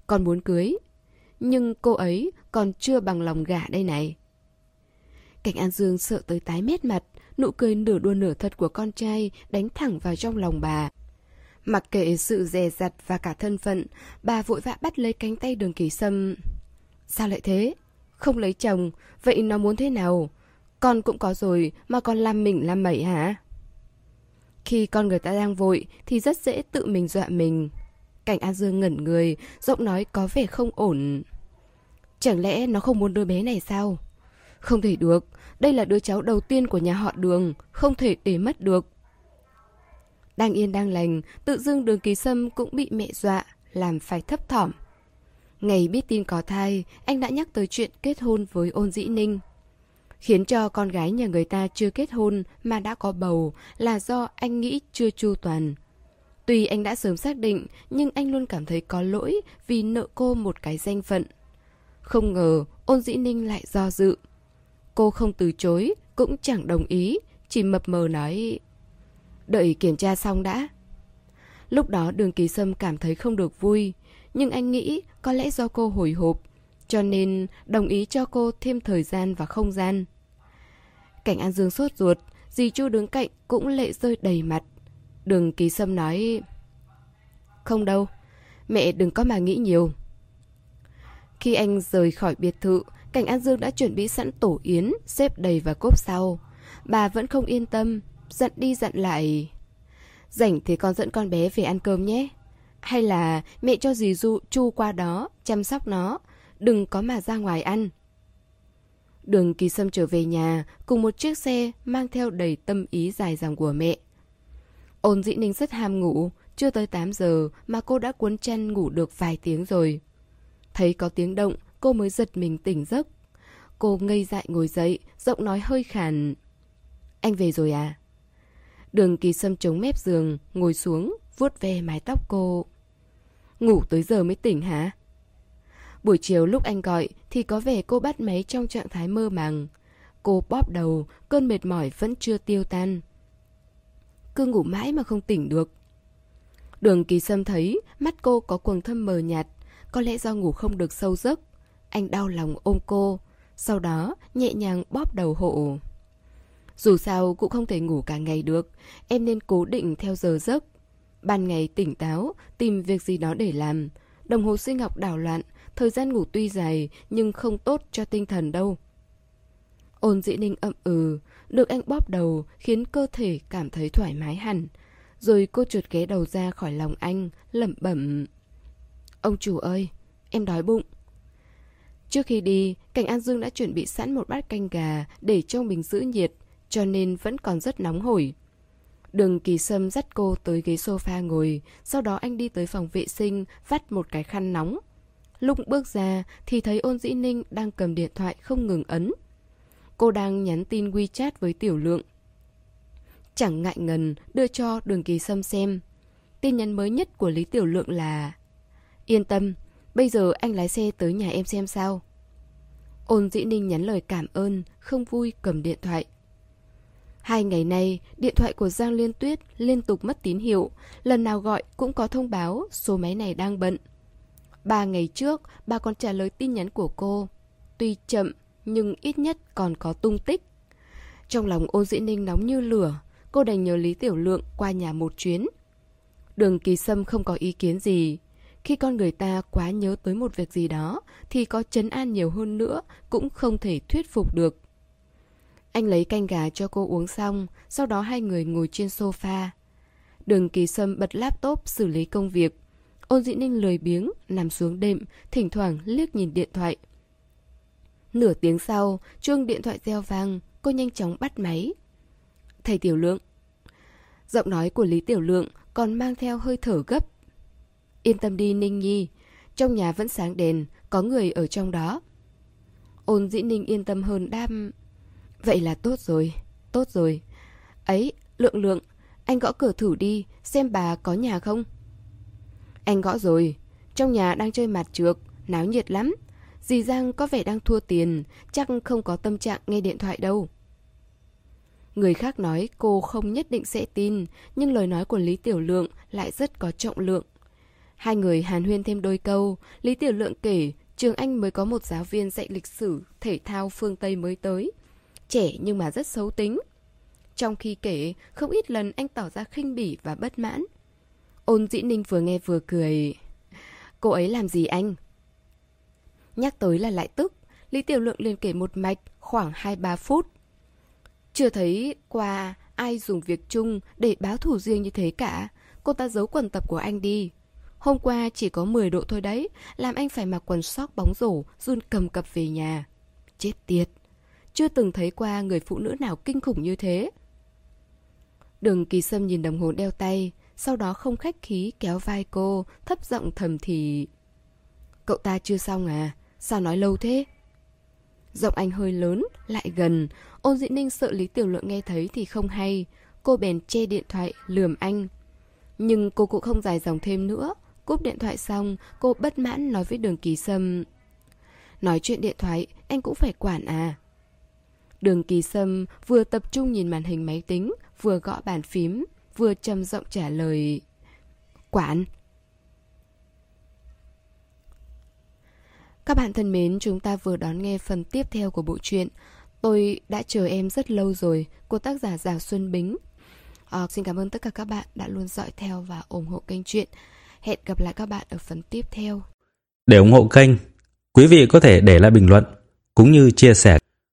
Con muốn cưới, nhưng cô ấy còn chưa bằng lòng gả đây này. Cảnh An Dương sợ tới tái mét mặt, nụ cười nửa đua nửa thật của con trai đánh thẳng vào trong lòng bà. Mặc kệ sự dè dặt và cả thân phận, bà vội vã bắt lấy cánh tay đường kỳ sâm. Sao lại thế? Không lấy chồng, vậy nó muốn thế nào? Con cũng có rồi mà con làm mình làm mẩy hả? Khi con người ta đang vội thì rất dễ tự mình dọa mình. Cảnh An Dương ngẩn người, giọng nói có vẻ không ổn. Chẳng lẽ nó không muốn đứa bé này sao? Không thể được, đây là đứa cháu đầu tiên của nhà họ đường, không thể để mất được. Đang yên đang lành, tự dưng đường kỳ sâm cũng bị mẹ dọa, làm phải thấp thỏm. Ngày biết tin có thai, anh đã nhắc tới chuyện kết hôn với ôn dĩ ninh. Khiến cho con gái nhà người ta chưa kết hôn mà đã có bầu là do anh nghĩ chưa chu toàn. Tuy anh đã sớm xác định, nhưng anh luôn cảm thấy có lỗi vì nợ cô một cái danh phận. Không ngờ, ôn dĩ ninh lại do dự. Cô không từ chối, cũng chẳng đồng ý, chỉ mập mờ nói Đợi kiểm tra xong đã. Lúc đó đường kỳ sâm cảm thấy không được vui, nhưng anh nghĩ có lẽ do cô hồi hộp, cho nên đồng ý cho cô thêm thời gian và không gian. Cảnh An Dương sốt ruột, dì Chu đứng cạnh cũng lệ rơi đầy mặt. Đường kỳ sâm nói Không đâu, mẹ đừng có mà nghĩ nhiều. Khi anh rời khỏi biệt thự, Cảnh An Dương đã chuẩn bị sẵn tổ yến, xếp đầy vào cốp sau. Bà vẫn không yên tâm, giận đi giận lại. Rảnh thì con dẫn con bé về ăn cơm nhé. Hay là mẹ cho dì Du chu qua đó Chăm sóc nó. Đừng có mà ra ngoài ăn. Đường kỳ sâm trở về nhà Cùng một chiếc xe mang theo đầy tâm ý dài dòng của mẹ. Ôn dĩ ninh rất ham ngủ. Chưa tới 8 giờ mà cô đã cuốn chăn ngủ được vài tiếng rồi. Thấy có tiếng động, cô mới giật mình tỉnh giấc. Cô ngây dại ngồi dậy, Giọng nói hơi khàn. Anh về rồi à? Đường kỳ sâm chống mép giường, ngồi xuống, vuốt ve mái tóc cô. Ngủ tới giờ mới tỉnh hả? Buổi chiều lúc anh gọi thì có vẻ cô bắt máy trong trạng thái mơ màng. Cô bóp đầu, cơn mệt mỏi vẫn chưa tiêu tan. Cứ ngủ mãi mà không tỉnh được. Đường kỳ sâm thấy mắt cô có quầng thâm mờ nhạt, có lẽ do ngủ không được sâu giấc. Anh đau lòng ôm cô, sau đó nhẹ nhàng bóp đầu hộ. Dù sao cũng không thể ngủ cả ngày được, em nên cố định theo giờ giấc. Ban ngày tỉnh táo, tìm việc gì đó để làm. Đồng hồ sinh học đảo loạn, thời gian ngủ tuy dài nhưng không tốt cho tinh thần đâu. Ôn dĩ ninh ậm ừ, được anh bóp đầu khiến cơ thể cảm thấy thoải mái hẳn. Rồi cô trượt ghé đầu ra khỏi lòng anh, lẩm bẩm. Ông chủ ơi, em đói bụng. Trước khi đi, Cảnh An Dương đã chuẩn bị sẵn một bát canh gà để trong bình giữ nhiệt cho nên vẫn còn rất nóng hổi. Đường kỳ sâm dắt cô tới ghế sofa ngồi, sau đó anh đi tới phòng vệ sinh, vắt một cái khăn nóng. Lúc bước ra thì thấy ôn dĩ ninh đang cầm điện thoại không ngừng ấn. Cô đang nhắn tin WeChat với tiểu lượng. Chẳng ngại ngần đưa cho đường kỳ sâm xem. Tin nhắn mới nhất của Lý Tiểu Lượng là Yên tâm, bây giờ anh lái xe tới nhà em xem sao. Ôn dĩ ninh nhắn lời cảm ơn, không vui cầm điện thoại. Hai ngày nay, điện thoại của Giang Liên Tuyết liên tục mất tín hiệu, lần nào gọi cũng có thông báo số máy này đang bận. Ba ngày trước, bà còn trả lời tin nhắn của cô. Tuy chậm, nhưng ít nhất còn có tung tích. Trong lòng ôn dĩ ninh nóng như lửa, cô đành nhờ Lý Tiểu Lượng qua nhà một chuyến. Đường kỳ sâm không có ý kiến gì. Khi con người ta quá nhớ tới một việc gì đó, thì có chấn an nhiều hơn nữa cũng không thể thuyết phục được. Anh lấy canh gà cho cô uống xong, sau đó hai người ngồi trên sofa. Đường kỳ sâm bật laptop xử lý công việc. Ôn dĩ ninh lười biếng, nằm xuống đệm, thỉnh thoảng liếc nhìn điện thoại. Nửa tiếng sau, chuông điện thoại reo vang, cô nhanh chóng bắt máy. Thầy Tiểu Lượng. Giọng nói của Lý Tiểu Lượng còn mang theo hơi thở gấp. Yên tâm đi Ninh Nhi, trong nhà vẫn sáng đèn, có người ở trong đó. Ôn dĩ ninh yên tâm hơn đam... Vậy là tốt rồi, tốt rồi. Ấy, lượng lượng, anh gõ cửa thử đi, xem bà có nhà không? Anh gõ rồi, trong nhà đang chơi mặt trược, náo nhiệt lắm. Dì Giang có vẻ đang thua tiền, chắc không có tâm trạng nghe điện thoại đâu. Người khác nói cô không nhất định sẽ tin, nhưng lời nói của Lý Tiểu Lượng lại rất có trọng lượng. Hai người hàn huyên thêm đôi câu, Lý Tiểu Lượng kể trường anh mới có một giáo viên dạy lịch sử, thể thao phương Tây mới tới trẻ nhưng mà rất xấu tính. Trong khi kể, không ít lần anh tỏ ra khinh bỉ và bất mãn. Ôn dĩ ninh vừa nghe vừa cười. Cô ấy làm gì anh? Nhắc tới là lại tức, Lý Tiểu Lượng liền kể một mạch khoảng 2-3 phút. Chưa thấy qua ai dùng việc chung để báo thủ riêng như thế cả. Cô ta giấu quần tập của anh đi. Hôm qua chỉ có 10 độ thôi đấy, làm anh phải mặc quần sóc bóng rổ, run cầm cập về nhà. Chết tiệt! Chưa từng thấy qua người phụ nữ nào kinh khủng như thế. Đường kỳ sâm nhìn đồng hồ đeo tay, sau đó không khách khí kéo vai cô, thấp giọng thầm thì... Cậu ta chưa xong à? Sao nói lâu thế? Giọng anh hơi lớn, lại gần. Ôn dĩ ninh sợ Lý Tiểu Lượng nghe thấy thì không hay. Cô bèn che điện thoại, lườm anh. Nhưng cô cũng không dài dòng thêm nữa. Cúp điện thoại xong, cô bất mãn nói với đường kỳ sâm. Nói chuyện điện thoại, anh cũng phải quản à. Đường kỳ sâm vừa tập trung nhìn màn hình máy tính, vừa gõ bàn phím, vừa trầm giọng trả lời. Quản. Các bạn thân mến, chúng ta vừa đón nghe phần tiếp theo của bộ truyện Tôi đã chờ em rất lâu rồi của tác giả Giàng Xuân Bính. À, xin cảm ơn tất cả các bạn đã luôn dõi theo và ủng hộ kênh truyện. Hẹn gặp lại các bạn ở phần tiếp theo. Để ủng hộ kênh, quý vị có thể để lại bình luận cũng như chia sẻ